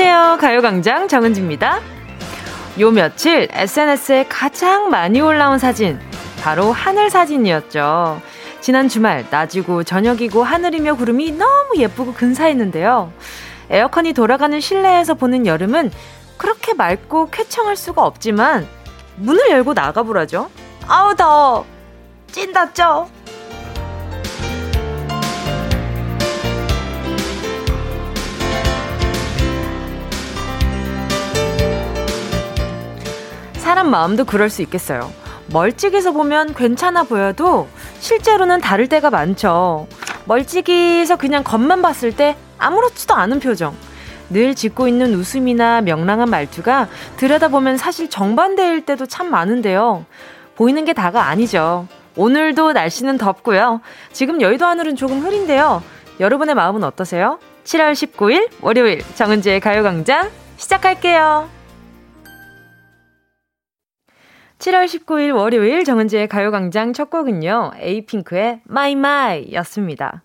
안녕하세요. 가요광장 정은지입니다. 요 며칠 SNS에 가장 많이 올라온 사진, 바로 하늘 사진이었죠. 지난 주말, 낮이고 저녁이고 하늘이며 구름이 너무 예쁘고 근사했는데요. 에어컨이 돌아가는 실내에서 보는 여름은 그렇게 맑고 쾌청할 수가 없지만, 문을 열고 나가보라죠. 아우, 더워. 찐다죠? 사람 마음도 그럴 수 있겠어요. 멀찍이서 보면 괜찮아 보여도 실제로는 다를 때가 많죠. 멀찍이서 그냥 겉만 봤을 때 아무렇지도 않은 표정. 늘 짓고 있는 웃음이나 명랑한 말투가 들여다보면 사실 정반대일 때도 참 많은데요. 보이는 게 다가 아니죠. 오늘도 날씨는 덥고요. 지금 여의도 하늘은 조금 흐린데요. 여러분의 마음은 어떠세요? 7월 19일 월요일 정은지의 가요광장 시작할게요. 7월 19일 월요일 정은지의 가요광장 첫 곡은요, 에이핑크의 My My였습니다.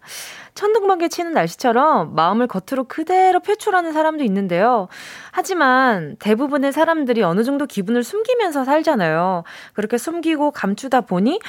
천둥번개 치는 날씨처럼 마음을 겉으로 그대로 표출하는 사람도 있는데요. 하지만 대부분의 사람들이 어느 정도 기분을 숨기면서 살잖아요. 그렇게 숨기고 감추다 보니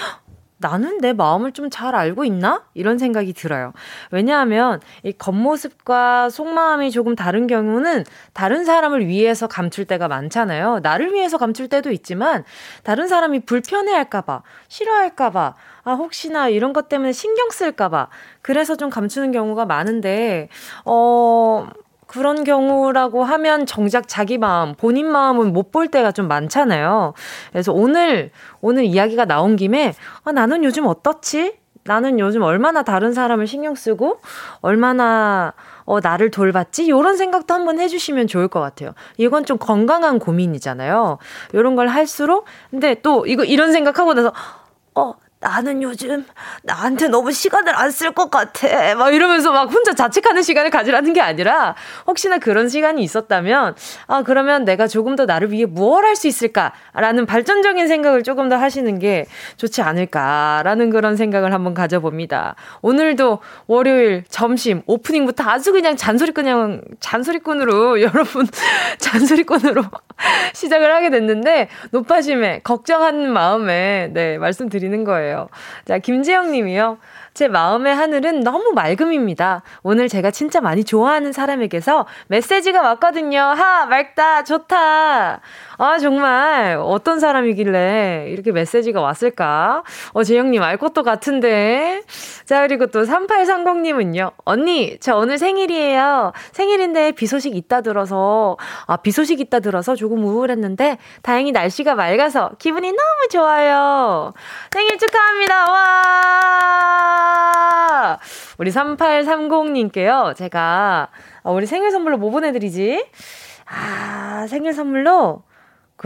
나는 내 마음을 좀 잘 알고 있나? 이런 생각이 들어요. 왜냐하면 이 겉모습과 속마음이 조금 다른 경우는 다른 사람을 위해서 감출 때가 많잖아요. 나를 위해서 감출 때도 있지만 다른 사람이 불편해 할까봐, 싫어할까봐, 아, 혹시나 이런 것 때문에 신경 쓸까봐. 그래서 좀 감추는 경우가 많은데, 어, 그런 경우라고 하면 정작 자기 마음, 본인 마음은 못 볼 때가 좀 많잖아요. 그래서 오늘, 오늘 이야기가 나온 김에, 아, 나는 요즘 어떻지? 나는 요즘 얼마나 다른 사람을 신경 쓰고, 얼마나, 어, 나를 돌봤지? 요런 생각도 한번 해주시면 좋을 것 같아요. 이건 좀 건강한 고민이잖아요. 요런 걸 할수록, 근데 또 이거, 이런 생각하고 나서, 어, 나는 요즘 나한테 너무 시간을 안 쓸 것 같아. 막 이러면서 막 혼자 자책하는 시간을 가지라는 게 아니라 혹시나 그런 시간이 있었다면 아, 그러면 내가 조금 더 나를 위해 무엇 할 수 있을까라는 발전적인 생각을 조금 더 하시는 게 좋지 않을까라는 그런 생각을 한번 가져봅니다. 오늘도 월요일 점심 오프닝부터 아주 그냥 잔소리 그냥 잔소리꾼으로 여러분 잔소리꾼으로 시작을 하게 됐는데 높아심에 걱정하는 마음에 네, 말씀드리는 거예요. 거예요. 자, 김지영 님이요. 제 마음의 하늘은 너무 맑음입니다. 오늘 제가 진짜 많이 좋아하는 사람에게서 메시지가 왔거든요. 하, 맑다, 좋다. 아, 정말 어떤 사람이길래 이렇게 메시지가 왔을까? 어, 재영님 알 것도 같은데. 자, 그리고 또 3830님은요. 언니, 저 오늘 생일이에요. 생일인데 비 소식 있다 들어서, 아, 비 소식 있다 들어서 조금 우울했는데, 다행히 날씨가 맑아서 기분이 너무 좋아요. 생일 축하합니다. 와! 우리 3830님께요. 제가, 아, 우리 생일 선물로 뭐 보내드리지? 아, 생일 선물로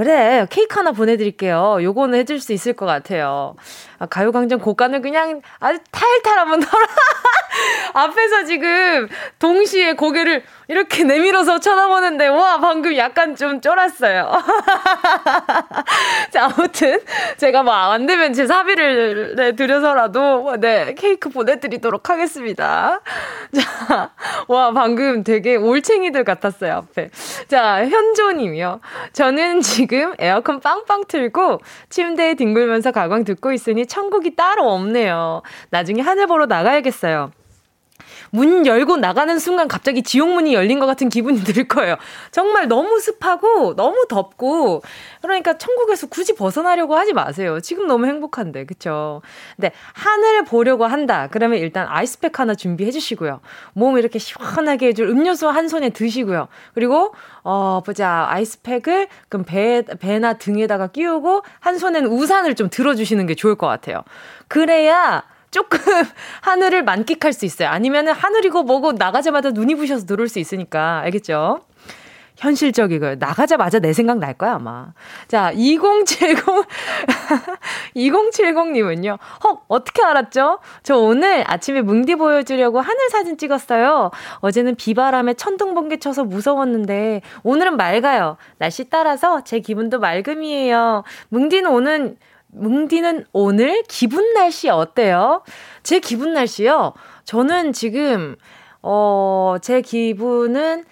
그래, 케이크 하나 보내드릴게요. 요거는 해줄 수 있을 것 같아요. 아, 가요광장 고간을 그냥 아주 탈탈 한번 털어. 앞에서 지금 동시에 고개를 이렇게 내밀어서 쳐다보는데, 와, 방금 약간 좀 쫄았어요. 자, 아무튼, 제가 뭐 안 되면 제 사비를 네, 드려서라도, 네, 케이크 보내드리도록 하겠습니다. 자, 와, 방금 되게 올챙이들 같았어요, 앞에. 자, 현조님이요. 저는 지금 에어컨 빵빵 틀고 침대에 뒹굴면서 가광 듣고 있으니 천국이 따로 없네요. 나중에 하늘 보러 나가야겠어요. 문 열고 나가는 순간 갑자기 지옥문이 열린 것 같은 기분이 들 거예요. 정말 너무 습하고 너무 덥고 그러니까 천국에서 굳이 벗어나려고 하지 마세요. 지금 너무 행복한데 그쵸? 근데 하늘을 보려고 한다. 그러면 일단 아이스팩 하나 준비해 주시고요. 몸 이렇게 시원하게 해줄 음료수 한 손에 드시고요. 그리고 어 보자 아이스팩을 그럼 배 배나 등에다가 끼우고 한 손에는 우산을 좀 들어주시는 게 좋을 것 같아요. 그래야 조금 하늘을 만끽할 수 있어요. 아니면은 하늘이고 뭐고 나가자마자 눈이 부셔서 들어올 수 있으니까. 알겠죠? 현실적이고요. 나가자마자 내 생각 날 거야, 아마. 자, 2070, 2070님은요. 헉, 어떻게 알았죠? 저 오늘 아침에 뭉디 보여주려고 하늘 사진 찍었어요. 어제는 비바람에 천둥 번개 쳐서 무서웠는데, 오늘은 맑아요. 날씨 따라서 제 기분도 맑음이에요. 뭉디는 오늘 뭉디는 오늘 기분 날씨 어때요? 제 기분 날씨요? 저는 지금, 어, 제 기분은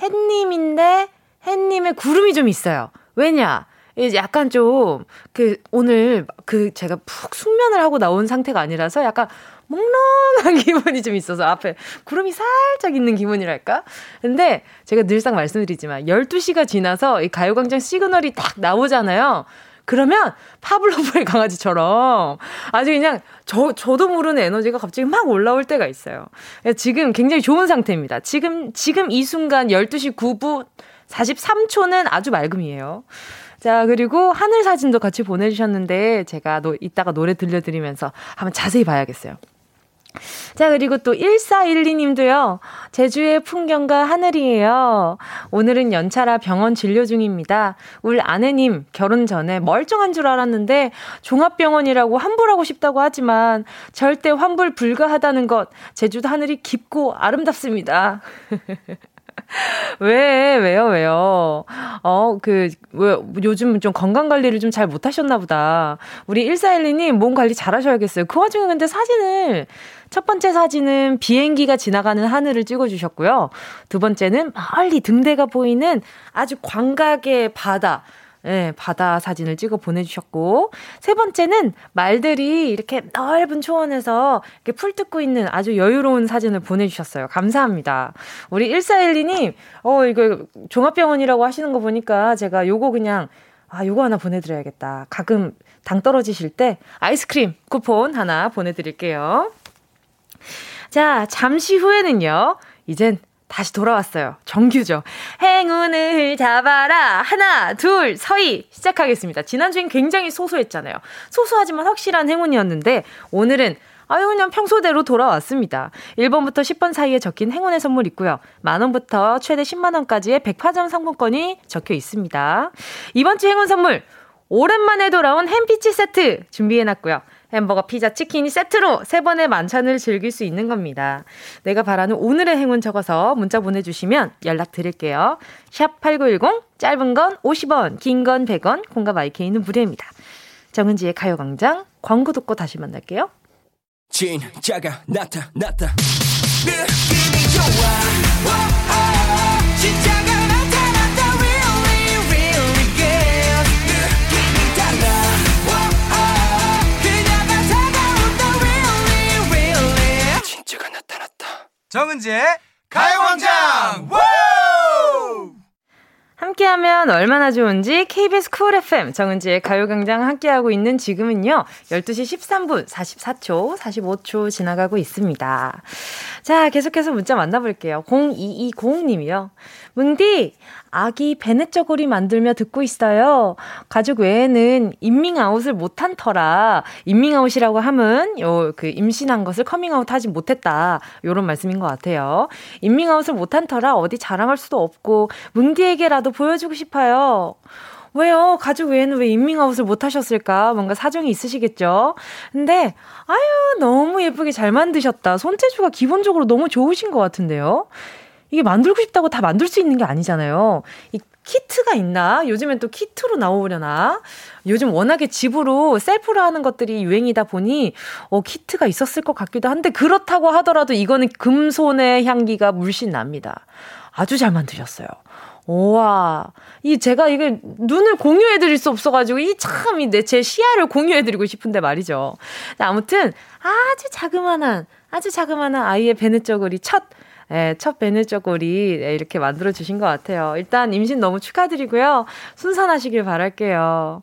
햇님인데 햇님의 구름이 좀 있어요. 왜냐? 약간 좀, 그, 오늘, 그, 제가 푹 숙면을 하고 나온 상태가 아니라서 약간 몽롱한 기분이 좀 있어서 앞에 구름이 살짝 있는 기분이랄까? 근데 제가 늘상 말씀드리지만 12시가 지나서 이 가요광장 시그널이 딱 나오잖아요. 그러면 파블로프의 강아지처럼 아주 그냥 저, 저도 모르는 에너지가 갑자기 막 올라올 때가 있어요. 지금 굉장히 좋은 상태입니다. 지금, 지금 이 순간 12시 9분 43초는 아주 맑음이에요. 자, 그리고 하늘 사진도 같이 보내주셨는데 제가 노, 이따가 노래 들려드리면서 한번 자세히 봐야겠어요. 자, 그리고 또 1412님도요. 제주의 풍경과 하늘이에요. 오늘은 연차라 병원 진료 중입니다. 울 아내님 결혼 전에 멀쩡한 줄 알았는데 종합병원이라고 환불하고 싶다고 하지만 절대 환불 불가하다는 것. 제주도 하늘이 깊고 아름답습니다. 왜, 왜요, 왜요? 어, 그, 왜, 요즘 좀 건강 관리를 좀 잘 못하셨나 보다. 우리 1412님 몸 관리 잘 하셔야겠어요. 그 와중에 근데 사진을, 첫 번째 사진은 비행기가 지나가는 하늘을 찍어주셨고요. 두 번째는 멀리 등대가 보이는 아주 광각의 바다. 네, 바다 사진을 찍어 보내주셨고, 세 번째는 말들이 이렇게 넓은 초원에서 이렇게 풀 뜯고 있는 아주 여유로운 사진을 보내주셨어요. 감사합니다. 우리 1412님, 어, 이거 종합병원이라고 하시는 거 보니까 제가 요거 그냥, 아, 요거 하나 보내드려야겠다. 가끔 당 떨어지실 때 아이스크림 쿠폰 하나 보내드릴게요. 자, 잠시 후에는요, 이젠 다시 돌아왔어요. 정규죠. 행운을 잡아라. 하나, 둘, 서희. 시작하겠습니다. 지난주엔 굉장히 소소했잖아요. 소소하지만 확실한 행운이었는데, 오늘은 아유, 그냥 평소대로 돌아왔습니다. 1번부터 10번 사이에 적힌 행운의 선물 있고요. 만원부터 최대 10만원까지의 백화점 상품권이 적혀 있습니다. 이번 주 행운 선물, 오랜만에 돌아온 햄피치 세트 준비해놨고요. 햄버거, 피자, 치킨이 세트로 세 번의 만찬을 즐길 수 있는 겁니다. 내가 바라는 오늘의 행운 적어서 문자 보내주시면 연락 드릴게요. 샵 8910, 짧은 건 50원, 긴 건 100원, 공과 마이케이는 무료입니다. 정은지의 가요광장 광고 듣고 다시 만날게요. 진짜가 나타났다. 느낌이 좋아. 진짜 정은지의 가요광장 함께하면 얼마나 좋은지 KBS Cool FM 정은지의 가요광장 함께하고 있는 지금은요 12시 13분 44초 45초 지나가고 있습니다. 자 계속해서 문자 만나볼게요. 0220님이요. 뭉디 아기 배냇저고리 만들며 듣고 있어요. 가족 외에는 임밍아웃을 못한 터라 임밍아웃이라고 함은 요 그 임신한 것을 커밍아웃 하지 못했다. 요런 말씀인 것 같아요. 임밍아웃을 못한 터라 어디 자랑할 수도 없고 뭉디에게라도 보여주고 싶어요. 왜요? 가족 외에는 왜 임밍아웃을 못 하셨을까? 뭔가 사정이 있으시겠죠? 근데, 아유, 너무 예쁘게 잘 만드셨다. 손재주가 기본적으로 너무 좋으신 것 같은데요? 이게 만들고 싶다고 다 만들 수 있는 게 아니잖아요. 이 키트가 있나? 요즘엔 또 키트로 나오려나? 요즘 워낙에 집으로 셀프로 하는 것들이 유행이다 보니, 어, 키트가 있었을 것 같기도 한데, 그렇다고 하더라도 이거는 금손의 향기가 물씬 납니다. 아주 잘 만드셨어요. 우와. 이 제가 이게 눈을 공유해 드릴 수 없어 가지고 이 참 이 내 제 시야를 공유해 드리고 싶은데 말이죠. 아무튼 아주 자그만한 아주 자그만한 아이의 베네저글이 첫 예, 첫 베네저골이 예, 이렇게 만들어 주신 것 같아요. 일단 임신 너무 축하드리고요. 순산하시길 바랄게요.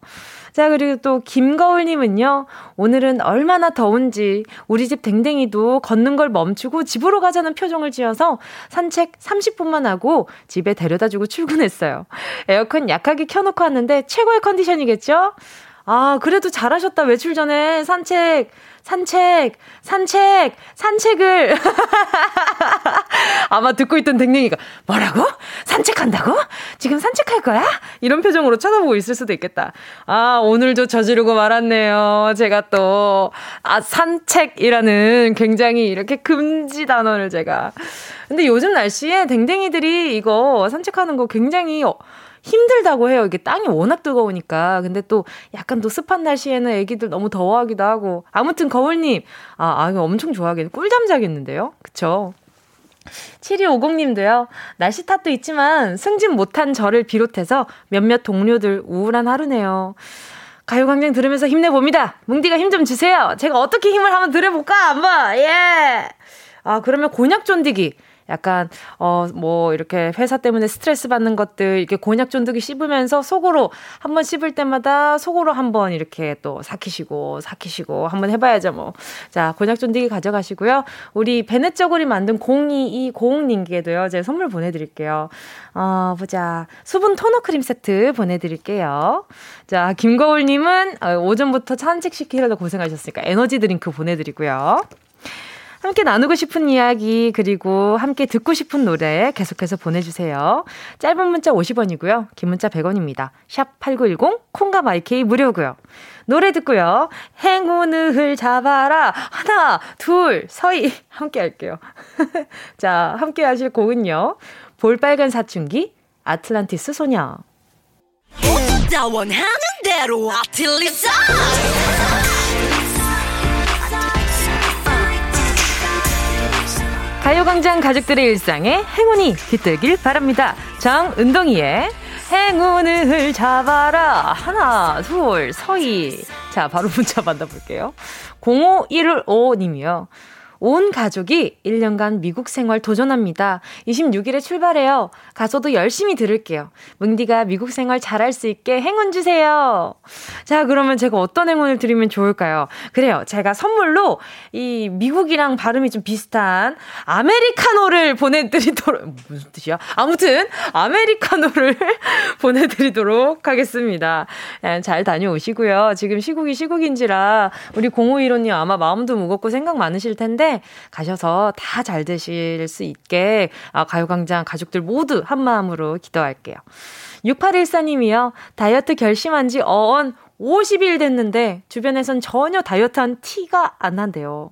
자, 그리고 또 김거울님은요, 오늘은 얼마나 더운지 우리 집 댕댕이도 걷는 걸 멈추고 집으로 가자는 표정을 지어서 산책 30분만 하고 집에 데려다 주고 출근했어요. 에어컨 약하게 켜놓고 왔는데 최고의 컨디션이겠죠? 아, 그래도 잘하셨다. 외출 전에 산책. 산책, 산책, 산책을. 아마 듣고 있던 댕댕이가, 뭐라고? 산책한다고? 지금 산책할 거야? 이런 표정으로 쳐다보고 있을 수도 있겠다. 아, 오늘도 저지르고 말았네요. 제가 또, 아, 산책이라는 굉장히 이렇게 금지 단어를 제가. 근데 요즘 날씨에 댕댕이들이 이거 산책하는 거 굉장히 힘들다고 해요. 이게 땅이 워낙 뜨거우니까. 근데 또 약간 또 습한 날씨에는 애기들 너무 더워하기도 하고. 아무튼 거울님, 아, 아, 이거 엄청 좋아하겠네. 꿀잠 자겠는데요? 그쵸? 7250님도요. 날씨 탓도 있지만 승진 못한 저를 비롯해서 몇몇 동료들 우울한 하루네요. 가요광장 들으면서 힘내봅니다. 뭉디가 힘 좀 주세요. 제가 어떻게 힘을 한번 들여볼까? 한번, 예! 아, 그러면 곤약 쫀디기. 약간 어 뭐 이렇게 회사 때문에 스트레스 받는 것들 이렇게 곤약 쫀득이 씹으면서 속으로 한 번 씹을 때마다 속으로 한 번 이렇게 또 삭히시고 삭히시고 한번 해봐야죠 뭐. 자 곤약 쫀득이 가져가시고요. 우리 배냇저고리 만든 0220님께도요 제가 선물 보내드릴게요. 어 보자 수분 토너 크림 세트 보내드릴게요. 자 김거울님은 어, 오전부터 산책 시키려고 고생하셨으니까 에너지 드링크 보내드리고요. 함께 나누고 싶은 이야기 그리고 함께 듣고 싶은 노래 계속해서 보내주세요. 짧은 문자 50원이고요. 긴 문자 100원입니다. 샵 8910 콩과 마이케이 무료고요. 노래 듣고요. 행운을 잡아라. 하나, 둘, 서희. 함께 할게요. 자, 함께 하실 곡은요. 볼빨간 사춘기, 아틀란티스 소녀. 원하는 대로 아틀리사 가요광장 가족들의 일상에 행운이 깃들길 바랍니다. 정은동이의 행운을 잡아라. 하나, 둘, 서희. 자, 바로 문자 만나볼게요. 0515님이요. 온 가족이 1년간 미국 생활 도전합니다. 26일에 출발해요. 가서도 열심히 들을게요. 뭉디가 미국 생활 잘할 수 있게 행운 주세요. 자, 그러면 제가 어떤 행운을 드리면 좋을까요? 그래요. 제가 선물로 이 미국이랑 발음이 좀 비슷한 아메리카노를 보내드리도록, 무슨 뜻이야? 아무튼, 아메리카노를 보내드리도록 하겠습니다. 예, 잘 다녀오시고요. 지금 시국이 시국인지라 우리 0515님 아마 마음도 무겁고 생각 많으실 텐데 가셔서 다 잘 되실 수 있게 아, 가요광장 가족들 모두 한 마음으로 기도할게요. 6814님이요. 다이어트 결심한 지 어언 50일 됐는데 주변에선 전혀 다이어트한 티가 안 난대요.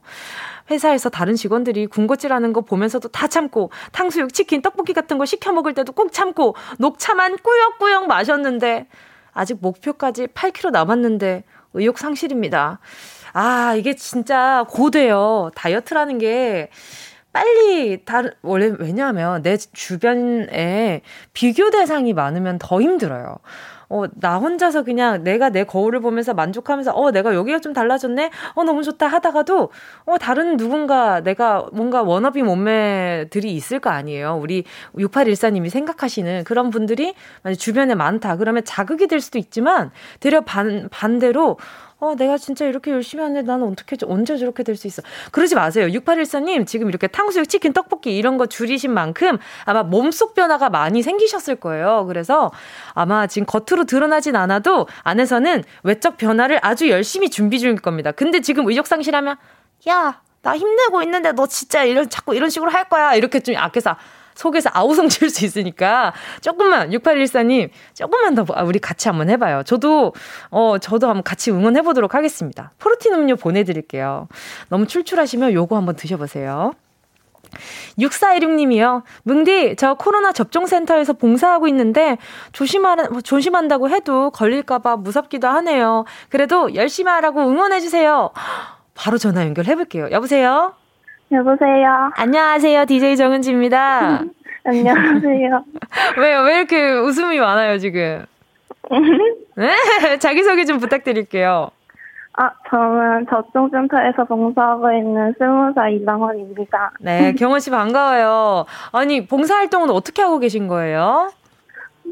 회사에서 다른 직원들이 군것질 하는 거 보면서도 다 참고 탕수육, 치킨, 떡볶이 같은 거 시켜 먹을 때도 꼭 참고 녹차만 꾸역꾸역 마셨는데 아직 목표까지 8kg 남았는데 의욕 상실입니다. 아, 이게 진짜 고돼요. 다이어트라는 게 빨리 다른 원래 왜냐하면 내 주변에 비교 대상이 많으면 더 힘들어요. 어, 나 혼자서 그냥 내가 내 거울을 보면서 만족하면서, 어, 내가 여기가 좀 달라졌네? 어, 너무 좋다 하다가도, 어, 다른 누군가 내가 뭔가 워너비 몸매들이 있을 거 아니에요. 우리 6814님이 생각하시는 그런 분들이 만약 주변에 많다. 그러면 자극이 될 수도 있지만, 되려 반, 반대로, 어, 내가 진짜 이렇게 열심히 하는데 나는 어떻게, 언제 저렇게 될 수 있어. 그러지 마세요. 6814님, 지금 이렇게 탕수육, 치킨, 떡볶이 이런 거 줄이신 만큼 아마 몸속 변화가 많이 생기셨을 거예요. 그래서 아마 지금 겉으로 드러나진 않아도 안에서는 외적 변화를 아주 열심히 준비 중일 겁니다. 근데 지금 의욕 상실하면, 야, 나 힘내고 있는데 너 진짜 이런, 자꾸 이런 식으로 할 거야. 이렇게 좀 앞에서 속에서 아우성 칠 수 있으니까 조금만 6814님 조금만 더 아, 우리 같이 한번 해봐요. 저도 어 저도 한번 같이 응원해 보도록 하겠습니다. 프로틴 음료 보내드릴게요. 너무 출출하시면 요거 한번 드셔보세요. 6416님이요. 뭉디, 저 코로나 접종센터에서 봉사하고 있는데 조심하, 조심한다고 해도 걸릴까봐 무섭기도 하네요. 그래도 열심히 하라고 응원해주세요. 바로 전화 연결해볼게요. 여보세요? 여보세요. 안녕하세요. DJ 정은지입니다. 안녕하세요. 왜요? 왜 이렇게 웃음이 많아요, 지금? 네? 자기소개 좀 부탁드릴게요. 아, 저는 접종센터에서 봉사하고 있는 스무사 이방원입니다. 네, 경원 씨 반가워요. 아니, 봉사활동은 어떻게 하고 계신 거예요?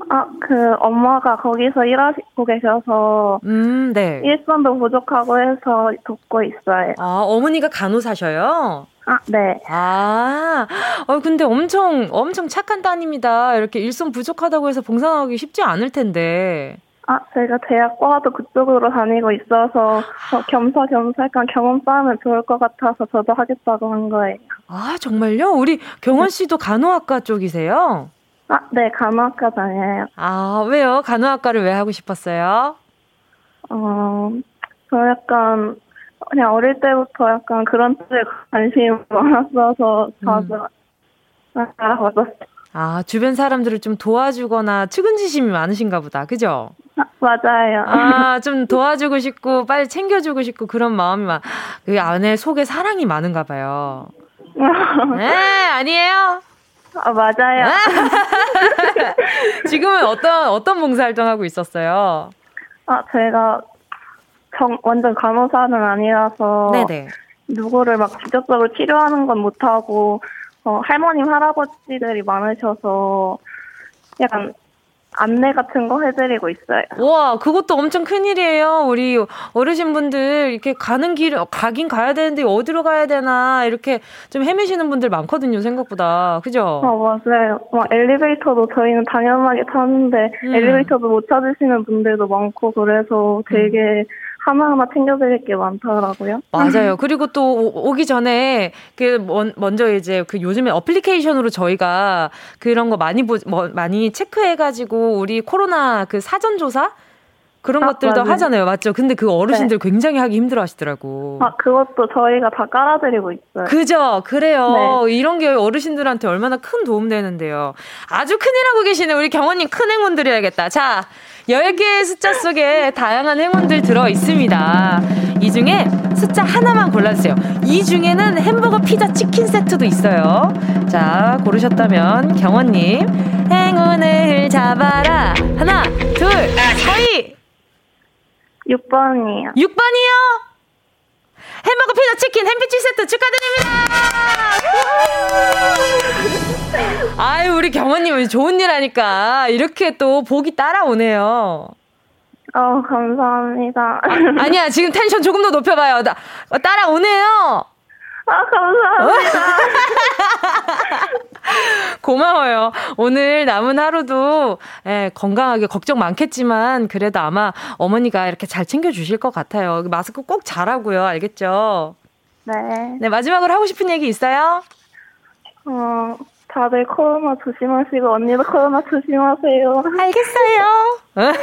아, 그, 엄마가 거기서 일하시고 계셔서. 음, 네. 일손도 부족하고 해서 돕고 있어요. 아, 어머니가 간호사셔요? 아, 네. 아, 어, 근데 엄청, 엄청 착한 따님이다. 이렇게 일손 부족하다고 해서 봉사하기 쉽지 않을 텐데. 아, 제가 대학과도 그쪽으로 다니고 있어서 겸사겸사 약간 경험 쌓으면 좋을 것 같아서 저도 하겠다고 한 거예요. 아, 정말요? 우리 경원 씨도 간호학과 쪽이세요? 아, 네, 간호학과 다녀요. 아, 왜요? 간호학과를 왜 하고 싶었어요? 어, 저 약간 그냥 어릴 때부터 약간 그런 쪽에 관심이 많았어서 자주 음. 알아봤었어요. 아, 주변 사람들을 좀 도와주거나 측은지심이 많으신가 보다. 그죠? 아, 맞아요. 아, 좀 도와주고 싶고, 빨리 챙겨주고 싶고, 그런 마음이 막, 그 안에 속에 사랑이 많은가 봐요. 네, 아니에요? 아, 맞아요. 지금은 어떤, 어떤 봉사활동 하고 있었어요? 아, 제가 정, 완전 간호사는 아니라서. 네네. 누구를 막 직접적으로 치료하는 건 못하고, 어, 할머님, 할아버지들이 많으셔서 약간 안내 같은 거 해드리고 있어요. 와, 그것도 엄청 큰일이에요. 우리 어르신분들 이렇게 가는 길, 가긴 가야 되는데 어디로 가야 되나 이렇게 좀 헤매시는 분들 많거든요, 생각보다. 그죠? 어, 맞아요. 막 엘리베이터도 저희는 당연하게 타는데 음. 엘리베이터도 못 찾으시는 분들도 많고 그래서 되게 음. 하나하나 챙겨드릴 게 많더라고요. 맞아요. 그리고 또 오, 기 전에 그 먼저 이제 그 요즘에 어플리케이션으로 저희가 그런 거 많이 보, 뭐, 많이 체크해가지고 우리 코로나 그 사전 조사 그런 아, 것들도 맞아요. 하잖아요. 맞죠? 근데 그 어르신들 네. 굉장히 하기 힘들어 하시더라고. 아, 그것도 저희가 다 깔아드리고 있어요. 그죠? 그래요. 네. 이런 게 어르신들한테 얼마나 큰 도움 되는데요. 아주 큰일 하고 계시네. 우리 경원님 큰 행운 드려야겠다. 자, 10개의 숫자 속에 다양한 행운들 들어 있습니다. 이 중에 숫자 하나만 골라주세요. 이 중에는 햄버거, 피자, 치킨 세트도 있어요. 자, 고르셨다면 경원님, 행운을 잡아라. 하나, 둘, 서희! 6번이요. 6번이요? 햄버거 피자 치킨 햄피치 세트 축하드립니다. 아유 우리 경원님 좋은 일 하니까 이렇게 또 복이 따라오네요. 어 감사합니다. 아, 니야 지금 텐션 조금 더 높여봐요. 나, 어, 따라오네요. 아, 감사합니다. 고마워요. 오늘 남은 하루도 예, 건강하게 걱정 많겠지만 그래도 아마 어머니가 이렇게 잘 챙겨주실 것 같아요. 마스크 꼭 잘하고요. 알겠죠? 네. 네, 마지막으로 하고 싶은 얘기 있어요? 어, 다들 코로나 조심하시고 언니도 코로나 조심하세요. 알겠어요.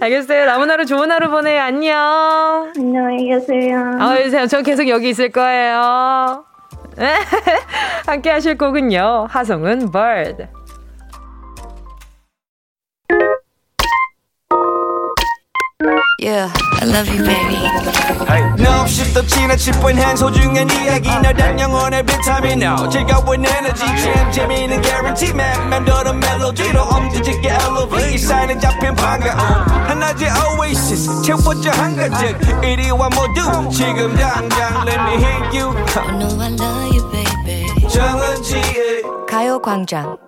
알겠어요. 남은 하루 좋은 하루 보내요. 안녕. 안녕히 계세요. 아, 저 계속 여기 있을 거예요. 함께 하실 곡은요. 하성은 Bird. Yeah, I love you, baby. No, 없이 또 지나칠 뻔한 소중한 이야기. 너란 영혼의 비타민. No 즐거운 에너지. 참 재미있는 guarantee man. 맘대로 멜로디로 엄지짓게 elevate. 사인은 잡힌 반가움 하나의 oasis 채워져 한가득 이리와 모두 지금 당장 let me hit you. I know I love you, baby. 정은지의 가요광장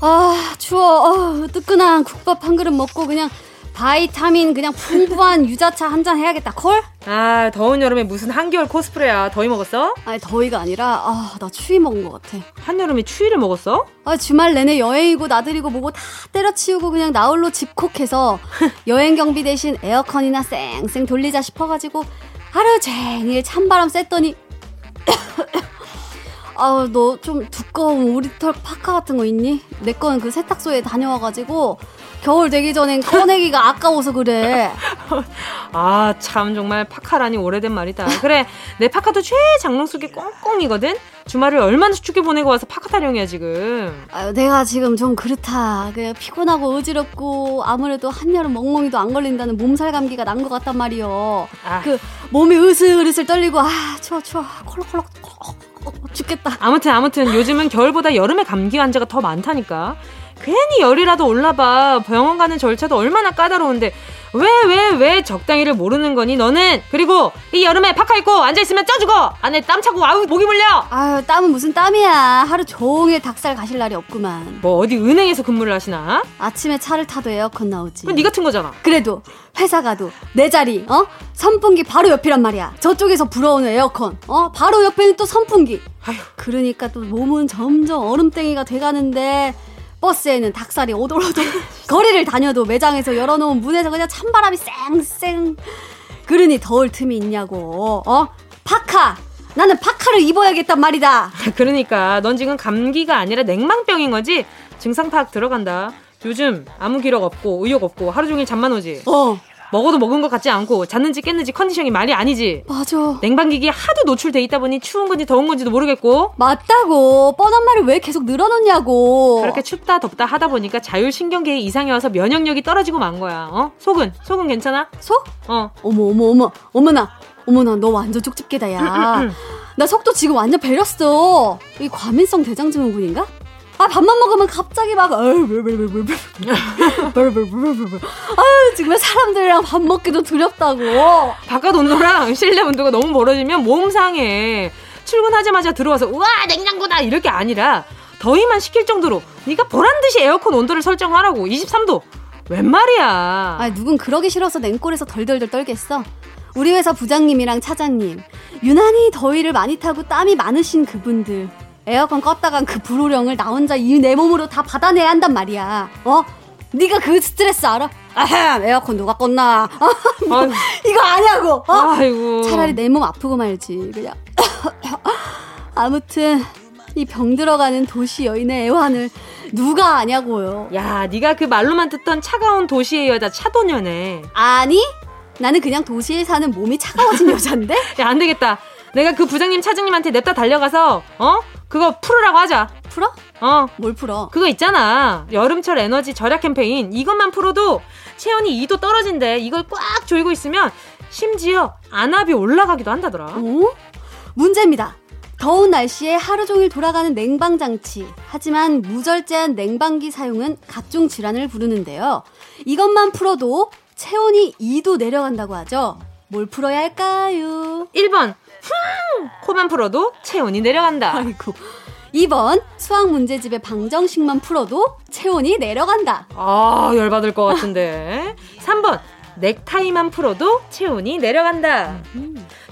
아 추워 어, 뜨끈한 국밥 한 그릇 먹고 그냥 바이타민 그냥 풍부한 유자차 한 잔 해야겠다 콜? 아 더운 여름에 무슨 한겨울 코스프레야 더위 먹었어? 아니 더위가 아니라 아 나 추위 먹은 것 같아 한여름에 추위를 먹었어? 아 주말 내내 여행이고 나들이고 뭐고 다 때려치우고 그냥 나홀로 집콕해서 여행 경비 대신 에어컨이나 쌩쌩 돌리자 싶어 가지고 하루 종일 찬바람 쐈더니 아, 너좀 두꺼운 오리털 파카 같은 거 있니? 내 거는 그 세탁소에 다녀와가지고 겨울 되기 전엔 꺼내기가 아까워서 그래. 아, 참 정말 파카라니 오래된 말이다. 그래, 내 파카도 최장롱 속에 꽁꽁이거든. 주말을 얼마나 춥게 보내고 와서 파카 타령이야 지금. 아유, 내가 지금 좀 그렇다. 그냥 피곤하고 어지럽고 아무래도 한여름 멍멍이도 안 걸린다는 몸살 감기가 난 것 같단 말이요. 아. 그 몸이 으슬으슬 떨리고 아 추워 추워 콜록콜록 어, 죽겠다. 아무튼 아무튼 요즘은 겨울보다 여름에 감기 환자가 더 많다니까. 괜히 열이라도 올라봐. 병원 가는 절차도 얼마나 까다로운데 왜, 왜, 왜 적당히를 모르는 거니, 너는? 그리고 이 여름에 파카 입고 앉아있으면 쪄주고 안에 땀 차고 아우, 목이 물려! 아유, 땀은 무슨 땀이야. 하루 종일 닭살 가실 날이 없구만. 뭐 어디 은행에서 근무를 하시나? 아침에 차를 타도 에어컨 나오지. 그건 네 같은 거잖아. 그래도 회사 가도 내 자리, 어? 선풍기 바로 옆이란 말이야. 저쪽에서 불어오는 에어컨, 어? 바로 옆에는 또 선풍기. 아휴. 그러니까 또 몸은 점점 얼음땡이가 돼가는데 버스에는 닭살이 오돌오돌 거리를 다녀도 매장에서 열어놓은 문에서 그냥 찬바람이 쌩쌩 그러니 더울 틈이 있냐고. 어? 파카! 나는 파카를 입어야겠단 말이다. 그러니까. 넌 지금 감기가 아니라 냉망병인 거지? 증상 파악 들어간다. 요즘 아무 기력 없고 의욕 없고 하루 종일 잠만 오지? 어 먹어도 먹은 것 같지 않고 잤는지 깼는지 컨디션이 말이 아니지. 맞아. 냉방기기에 하도 노출돼 있다 보니 추운 건지 더운 건지도 모르겠고. 맞다고. 뻔한 말을 왜 계속 늘어놓냐고. 그렇게 춥다 덥다 하다 보니까 자율신경계에 이상이 와서 면역력이 떨어지고 만 거야. 어? 속은? 속은 괜찮아? 속? 어. 어머 어머 어머 어머나 어머나 너 완전 쪽집게다 야. 나 속도 지금 완전 베렸어. 이 과민성 대장증후군인가? 아 밥만 먹으면 갑자기 막 아유 지금 사람들이랑 밥 먹기도 두렵다고 바깥 온도랑 실내 온도가 너무 멀어지면 몸 상해 출근하자마자 들어와서 우와 냉장고다 이럴 게 아니라 더위만 식힐 정도로 네가 보란 듯이 에어컨 온도를 설정하라고 23도 웬 말이야 아 누군 그러기 싫어서 냉골에서 덜덜덜 떨겠어 우리 회사 부장님이랑 차장님 유난히 더위를 많이 타고 땀이 많으신 그분들 에어컨 껐다간 그 불호령을 나 혼자 이 내 몸으로 다 받아내야 한단 말이야. 어? 네가 그 스트레스 알아? 아흠 에어컨 누가 껐나? 뭐, 이거 아냐고. 어? 아이고. 차라리 내 몸 아프고 말지. 그냥. 아무튼 이 병 들어가는 도시 여인의 애환을 누가 아냐고요. 야, 네가 그 말로만 듣던 차가운 도시의 여자 차도녀네. 아니? 나는 그냥 도시에 사는 몸이 차가워진 여잔데? 야, 안 되겠다. 내가 그 부장님 차장님한테 냅다 달려가서 어? 그거 풀으라고 하자. 풀어? 어. 뭘 풀어? 그거 있잖아. 여름철 에너지 절약 캠페인. 이것만 풀어도 체온이 2도 떨어진대. 이걸 꽉 조이고 있으면 심지어 안압이 올라가기도 한다더라. 어? 문제입니다. 더운 날씨에 하루 종일 돌아가는 냉방 장치. 하지만 무절제한 냉방기 사용은 각종 질환을 부르는데요. 이것만 풀어도 체온이 2도 내려간다고 하죠. 뭘 풀어야 할까요? 1번. 코만 풀어도 체온이 내려간다. 아이고. 2번 수학 문제집의 방정식만 풀어도 체온이 내려간다. 아 열받을 것 같은데. 3번 넥타이만 풀어도 체온이 내려간다.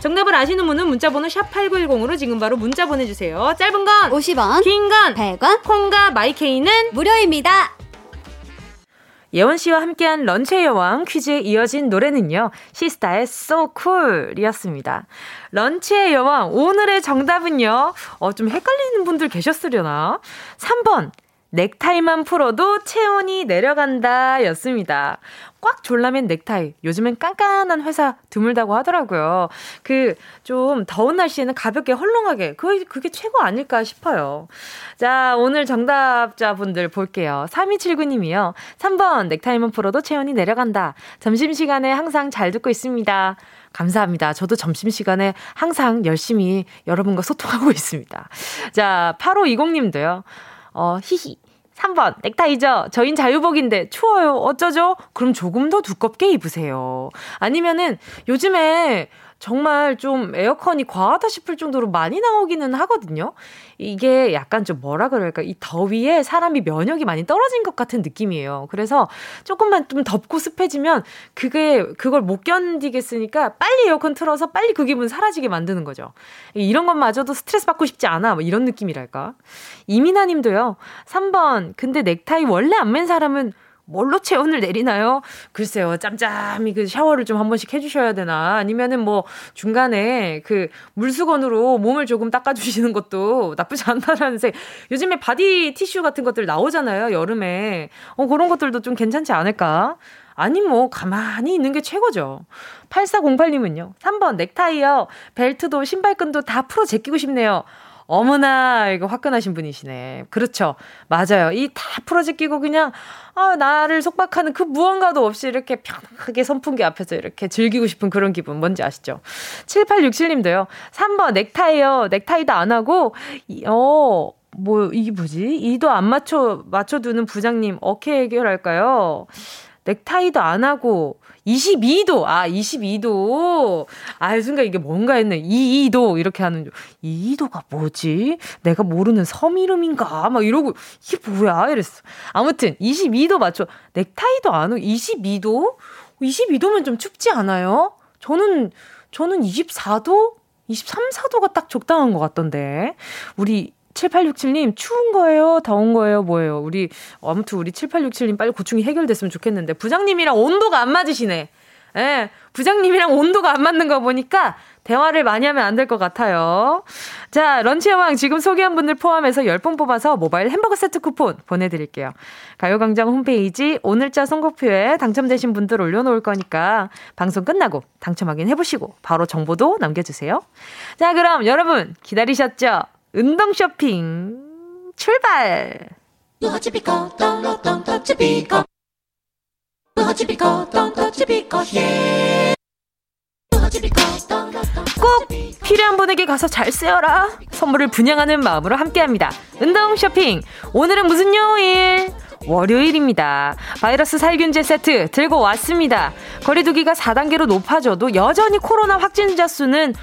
정답을 아시는 분은 문자번호 샵 8910으로 지금 바로 문자 보내주세요. 짧은 건 50원, 긴 건 100원, 콩과 마이케이는 무료입니다. 예원 씨와 함께한 런치의 여왕 퀴즈에 이어진 노래는요. 시스타의 So Cool이었습니다. 런치의 여왕 오늘의 정답은요. 어, 좀 헷갈리는 분들 계셨으려나? 3번 넥타이만 풀어도 체온이 내려간다 였습니다. 꽉 졸라맨 넥타이. 요즘엔 깐깐한 회사 드물다고 하더라고요. 그, 좀 더운 날씨에는 가볍게 헐렁하게. 그, 그게 최고 아닐까 싶어요. 자, 오늘 정답자분들 볼게요. 3279님이요. 3번, 넥타이만 풀어도 체온이 내려간다. 점심시간에 항상 잘 듣고 있습니다. 감사합니다. 저도 점심시간에 항상 열심히 여러분과 소통하고 있습니다. 자, 8520님도요. 어, 히히. 3번, 넥타이죠? 저흰 자유복인데 추워요. 어쩌죠? 그럼 조금 더 두껍게 입으세요. 아니면은 요즘에 정말 좀 에어컨이 과하다 싶을 정도로 많이 나오기는 하거든요. 이게 약간 좀 뭐라 그럴까. 이 더위에 사람이 면역이 많이 떨어진 것 같은 느낌이에요. 그래서 조금만 좀 덥고 습해지면 그게, 그걸 못 견디겠으니까 빨리 에어컨 틀어서 빨리 그 기분 사라지게 만드는 거죠. 이런 것마저도 스트레스 받고 싶지 않아. 뭐 이런 느낌이랄까. 이민아 님도요. 3번. 근데 넥타이 원래 안 맨 사람은 뭘로 체온을 내리나요? 글쎄요, 짬짬이 그 샤워를 좀 한 번씩 해주셔야 되나? 아니면은 뭐 중간에 그 물수건으로 몸을 조금 닦아주시는 것도 나쁘지 않다라는 생. 요즘에 바디 티슈 같은 것들 나오잖아요, 여름에. 어, 그런 것들도 좀 괜찮지 않을까? 아니, 뭐, 가만히 있는 게 최고죠. 8408님은요. 3번, 넥타이요. 벨트도 신발끈도 다 풀어 제끼고 싶네요. 어머나, 이거 화끈하신 분이시네. 그렇죠. 맞아요. 이 다 풀어 제끼고 그냥, 아, 나를 속박하는 그 무언가도 없이 이렇게 편하게 선풍기 앞에서 이렇게 즐기고 싶은 그런 기분 뭔지 아시죠? 7867님도요. 3번, 넥타이요. 넥타이도 안 하고, 어, 뭐, 이게 뭐지? 이도 안 맞춰, 맞춰두는 부장님, 어떻게 해결할까요? 넥타이도 안 하고 22도. 아 22도. 아 순간 이게 뭔가 했네. 22도. 이렇게 하는 줄 22도가 뭐지? 내가 모르는 섬 이름인가? 막 이러고 이게 뭐야? 이랬어. 아무튼 22도 맞춰. 넥타이도 안 하고 22도? 22도면 좀 춥지 않아요? 저는 저는 24도? 23, 4도가 딱 적당한 것 같던데. 우리 7867님, 추운 거예요? 더운 거예요? 뭐예요? 우리, 아무튼 우리 7867님 빨리 고충이 해결됐으면 좋겠는데, 부장님이랑 온도가 안 맞으시네. 예, 부장님이랑 온도가 안 맞는 거 보니까 대화를 많이 하면 안 될 것 같아요. 자, 런치 여왕 지금 소개한 분들 포함해서 10분 뽑아서 모바일 햄버거 세트 쿠폰 보내드릴게요. 가요광장 홈페이지 오늘자 선곡표에 당첨되신 분들 올려놓을 거니까 방송 끝나고 당첨 확인 해보시고 바로 정보도 남겨주세요. 자, 그럼 여러분 기다리셨죠? 운동 쇼핑 출발! 꼭 필요한 분에게 가서 잘 쓰여라. 선물을 분양하는 마음으로 함께합니다. 운동 쇼핑. 오늘은 무슨 요일? 월요일입니다. 바이러스 살균제 세트 들고 왔습니다. 거리두기가 4단계로 높아져도 여전히 코로나 확진자 수는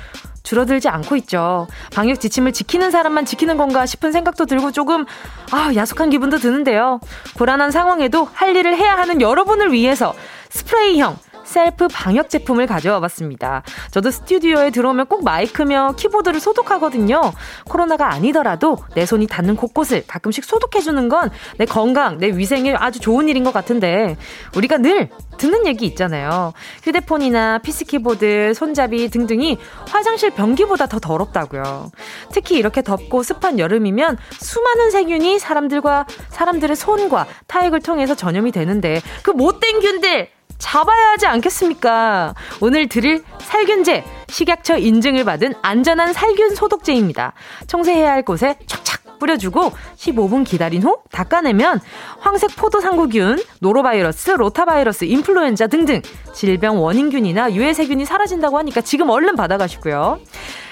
줄어들지 않고 있죠. 방역 지침을 지키는 사람만 지키는 건가 싶은 생각도 들고 조금 아, 야속한 기분도 드는데요. 불안한 상황에도 할 일을 해야 하는 여러분을 위해서 스프레이형 셀프 방역 제품을 가져와 봤습니다. 저도 스튜디오에 들어오면 꼭 마이크며 키보드를 소독하거든요. 코로나가 아니더라도 내 손이 닿는 곳곳을 가끔씩 소독해주는 건 내 건강, 내 위생에 아주 좋은 일인 것 같은데 우리가 늘 듣는 얘기 있잖아요. 휴대폰이나 PC 키보드, 손잡이 등등이 화장실 변기보다 더 더럽다고요. 특히 이렇게 덥고 습한 여름이면 수많은 세균이 사람들과 사람들의 손과 타액을 통해서 전염이 되는데 그 못된 균들 잡아야 하지 않겠습니까? 오늘 드릴 살균제, 식약처 인증을 받은 안전한 살균 소독제입니다. 청소해야 할 곳에 착착 뿌려주고 15분 기다린 후 닦아내면 황색 포도상구균, 노로바이러스, 로타바이러스, 인플루엔자 등등 질병 원인균이나 유해세균이 사라진다고 하니까 지금 얼른 받아가시고요.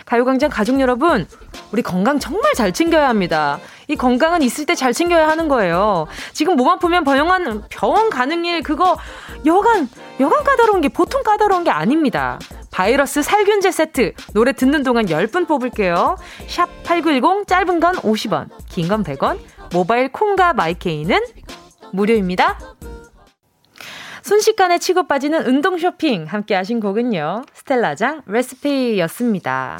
가요광장 가족 여러분, 우리 건강 정말 잘 챙겨야 합니다. 이 건강은 있을 때 잘 챙겨야 하는 거예요. 지금 몸 아프면 병원, 병원 가는 일, 그거 여간, 여간 까다로운 게 보통 까다로운 게 아닙니다. 바이러스 살균제 세트 노래 듣는 동안 10분 뽑을게요. 샵 8910 짧은 건 50원, 긴 건 100원, 모바일 콩과 마이케이는 무료입니다. 순식간에 치고 빠지는 운동 쇼핑 함께 하신 곡은요. 스텔라장 레시피였습니다.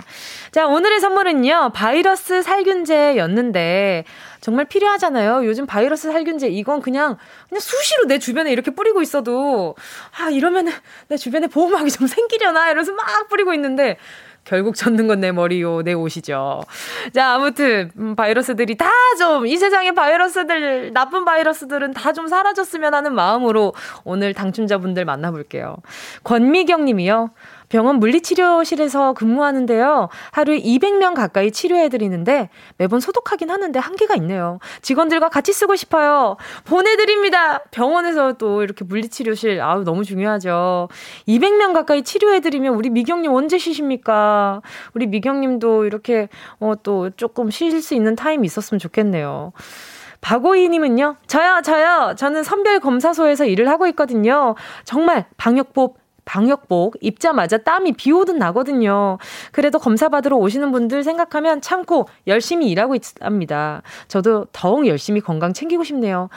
자, 오늘의 선물은요. 바이러스 살균제였는데 정말 필요하잖아요. 요즘 바이러스 살균제 이건 그냥 그냥 수시로 내 주변에 이렇게 뿌리고 있어도 아, 이러면 내 주변에 보호막이 좀 생기려나 이러면서 막 뿌리고 있는데 결국 젖는 건 내 머리요, 내 옷이죠. 자, 아무튼, 음, 바이러스들이 다 좀, 이 세상의 바이러스들, 나쁜 바이러스들은 다 좀 사라졌으면 하는 마음으로 오늘 당첨자분들 만나볼게요. 권미경 님이요. 병원 물리치료실에서 근무하는데요. 하루에 200명 가까이 치료해드리는데 매번 소독하긴 하는데 한계가 있네요. 직원들과 같이 쓰고 싶어요. 보내드립니다. 병원에서 또 이렇게 물리치료실, 아우, 너무 중요하죠. 200명 가까이 치료해드리면 우리 미경님 언제 쉬십니까? 우리 미경님도 이렇게, 어, 또 조금 쉬실 수 있는 타임이 있었으면 좋겠네요. 박오이님은요, 저요, 저요. 저는 선별검사소에서 일을 하고 있거든요. 정말 방역법 방역복 입자마자 땀이 비 오듯 나거든요. 그래도 검사 받으러 오시는 분들 생각하면 참고 열심히 일하고 있답니다. 저도 더욱 열심히 건강 챙기고 싶네요.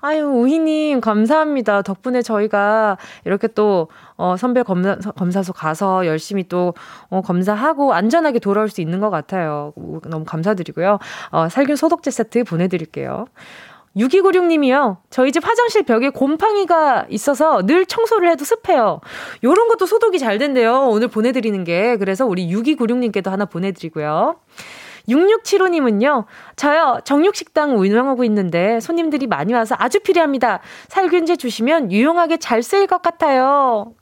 아유, 우희님, 감사합니다. 덕분에 저희가 이렇게 또, 어, 선별 검사, 검사소 가서 열심히 또, 어, 검사하고 안전하게 돌아올 수 있는 것 같아요. 너무 감사드리고요. 어, 살균 소독제 세트 보내드릴게요. 6296님이요. 저희 집 화장실 벽에 곰팡이가 있어서 늘 청소를 해도 습해요. 요런 것도 소독이 잘 된대요. 오늘 보내드리는 게. 그래서 우리 6296님께도 하나 보내드리고요. 6675님은요, 저요, 정육식당 운영하고 있는데 손님들이 많이 와서 아주 필요합니다. 살균제 주시면 유용하게 잘 쓰일 것 같아요.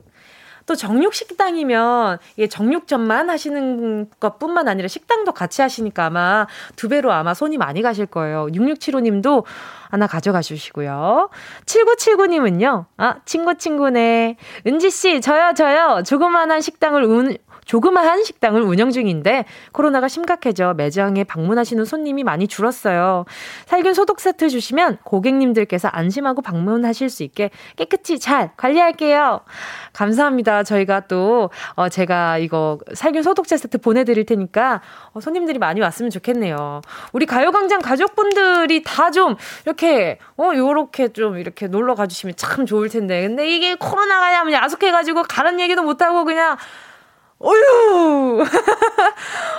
또 정육 식당이면 이게 정육점만 하시는 것 뿐만 아니라 식당도 같이 하시니까 아마 두 배로 아마 손이 많이 가실 거예요. 6675님도 하나 가져가 주시고요. 7979님은요, 아, 친구 친구네. 은지 씨, 저요, 저요. 조그만한 식당을 운, 조그마한 식당을 운영 중인데 코로나가 심각해져 매장에 방문하시는 손님이 많이 줄었어요. 살균 소독 세트 주시면 고객님들께서 안심하고 방문하실 수 있게 깨끗이 잘 관리할게요. 감사합니다. 저희가 또 어, 제가 이거 살균 소독제 세트 보내드릴 테니까 어, 손님들이 많이 왔으면 좋겠네요. 우리 가요광장 가족분들이 다 좀 이렇게 어 요렇게 좀 이렇게 놀러 가주시면 참 좋을 텐데 근데 이게 코로나가 야면 야속해가지고 가는 얘기도 못하고 그냥 어휴!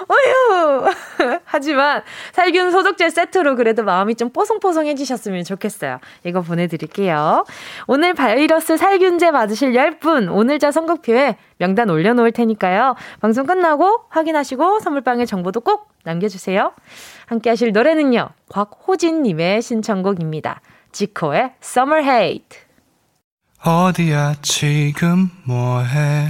어휴! 하지만 살균 소독제 세트로 그래도 마음이 좀 뽀송뽀송해지셨으면 좋겠어요. 이거 보내드릴게요. 오늘 바이러스 살균제 받으실 10분 오늘자 선곡표에 명단 올려놓을 테니까요. 방송 끝나고 확인하시고 선물방에 정보도 꼭 남겨주세요. 함께 하실 노래는요. 곽호진님의 신청곡입니다. 지코의 Summer Hate. 어디야 지금 뭐해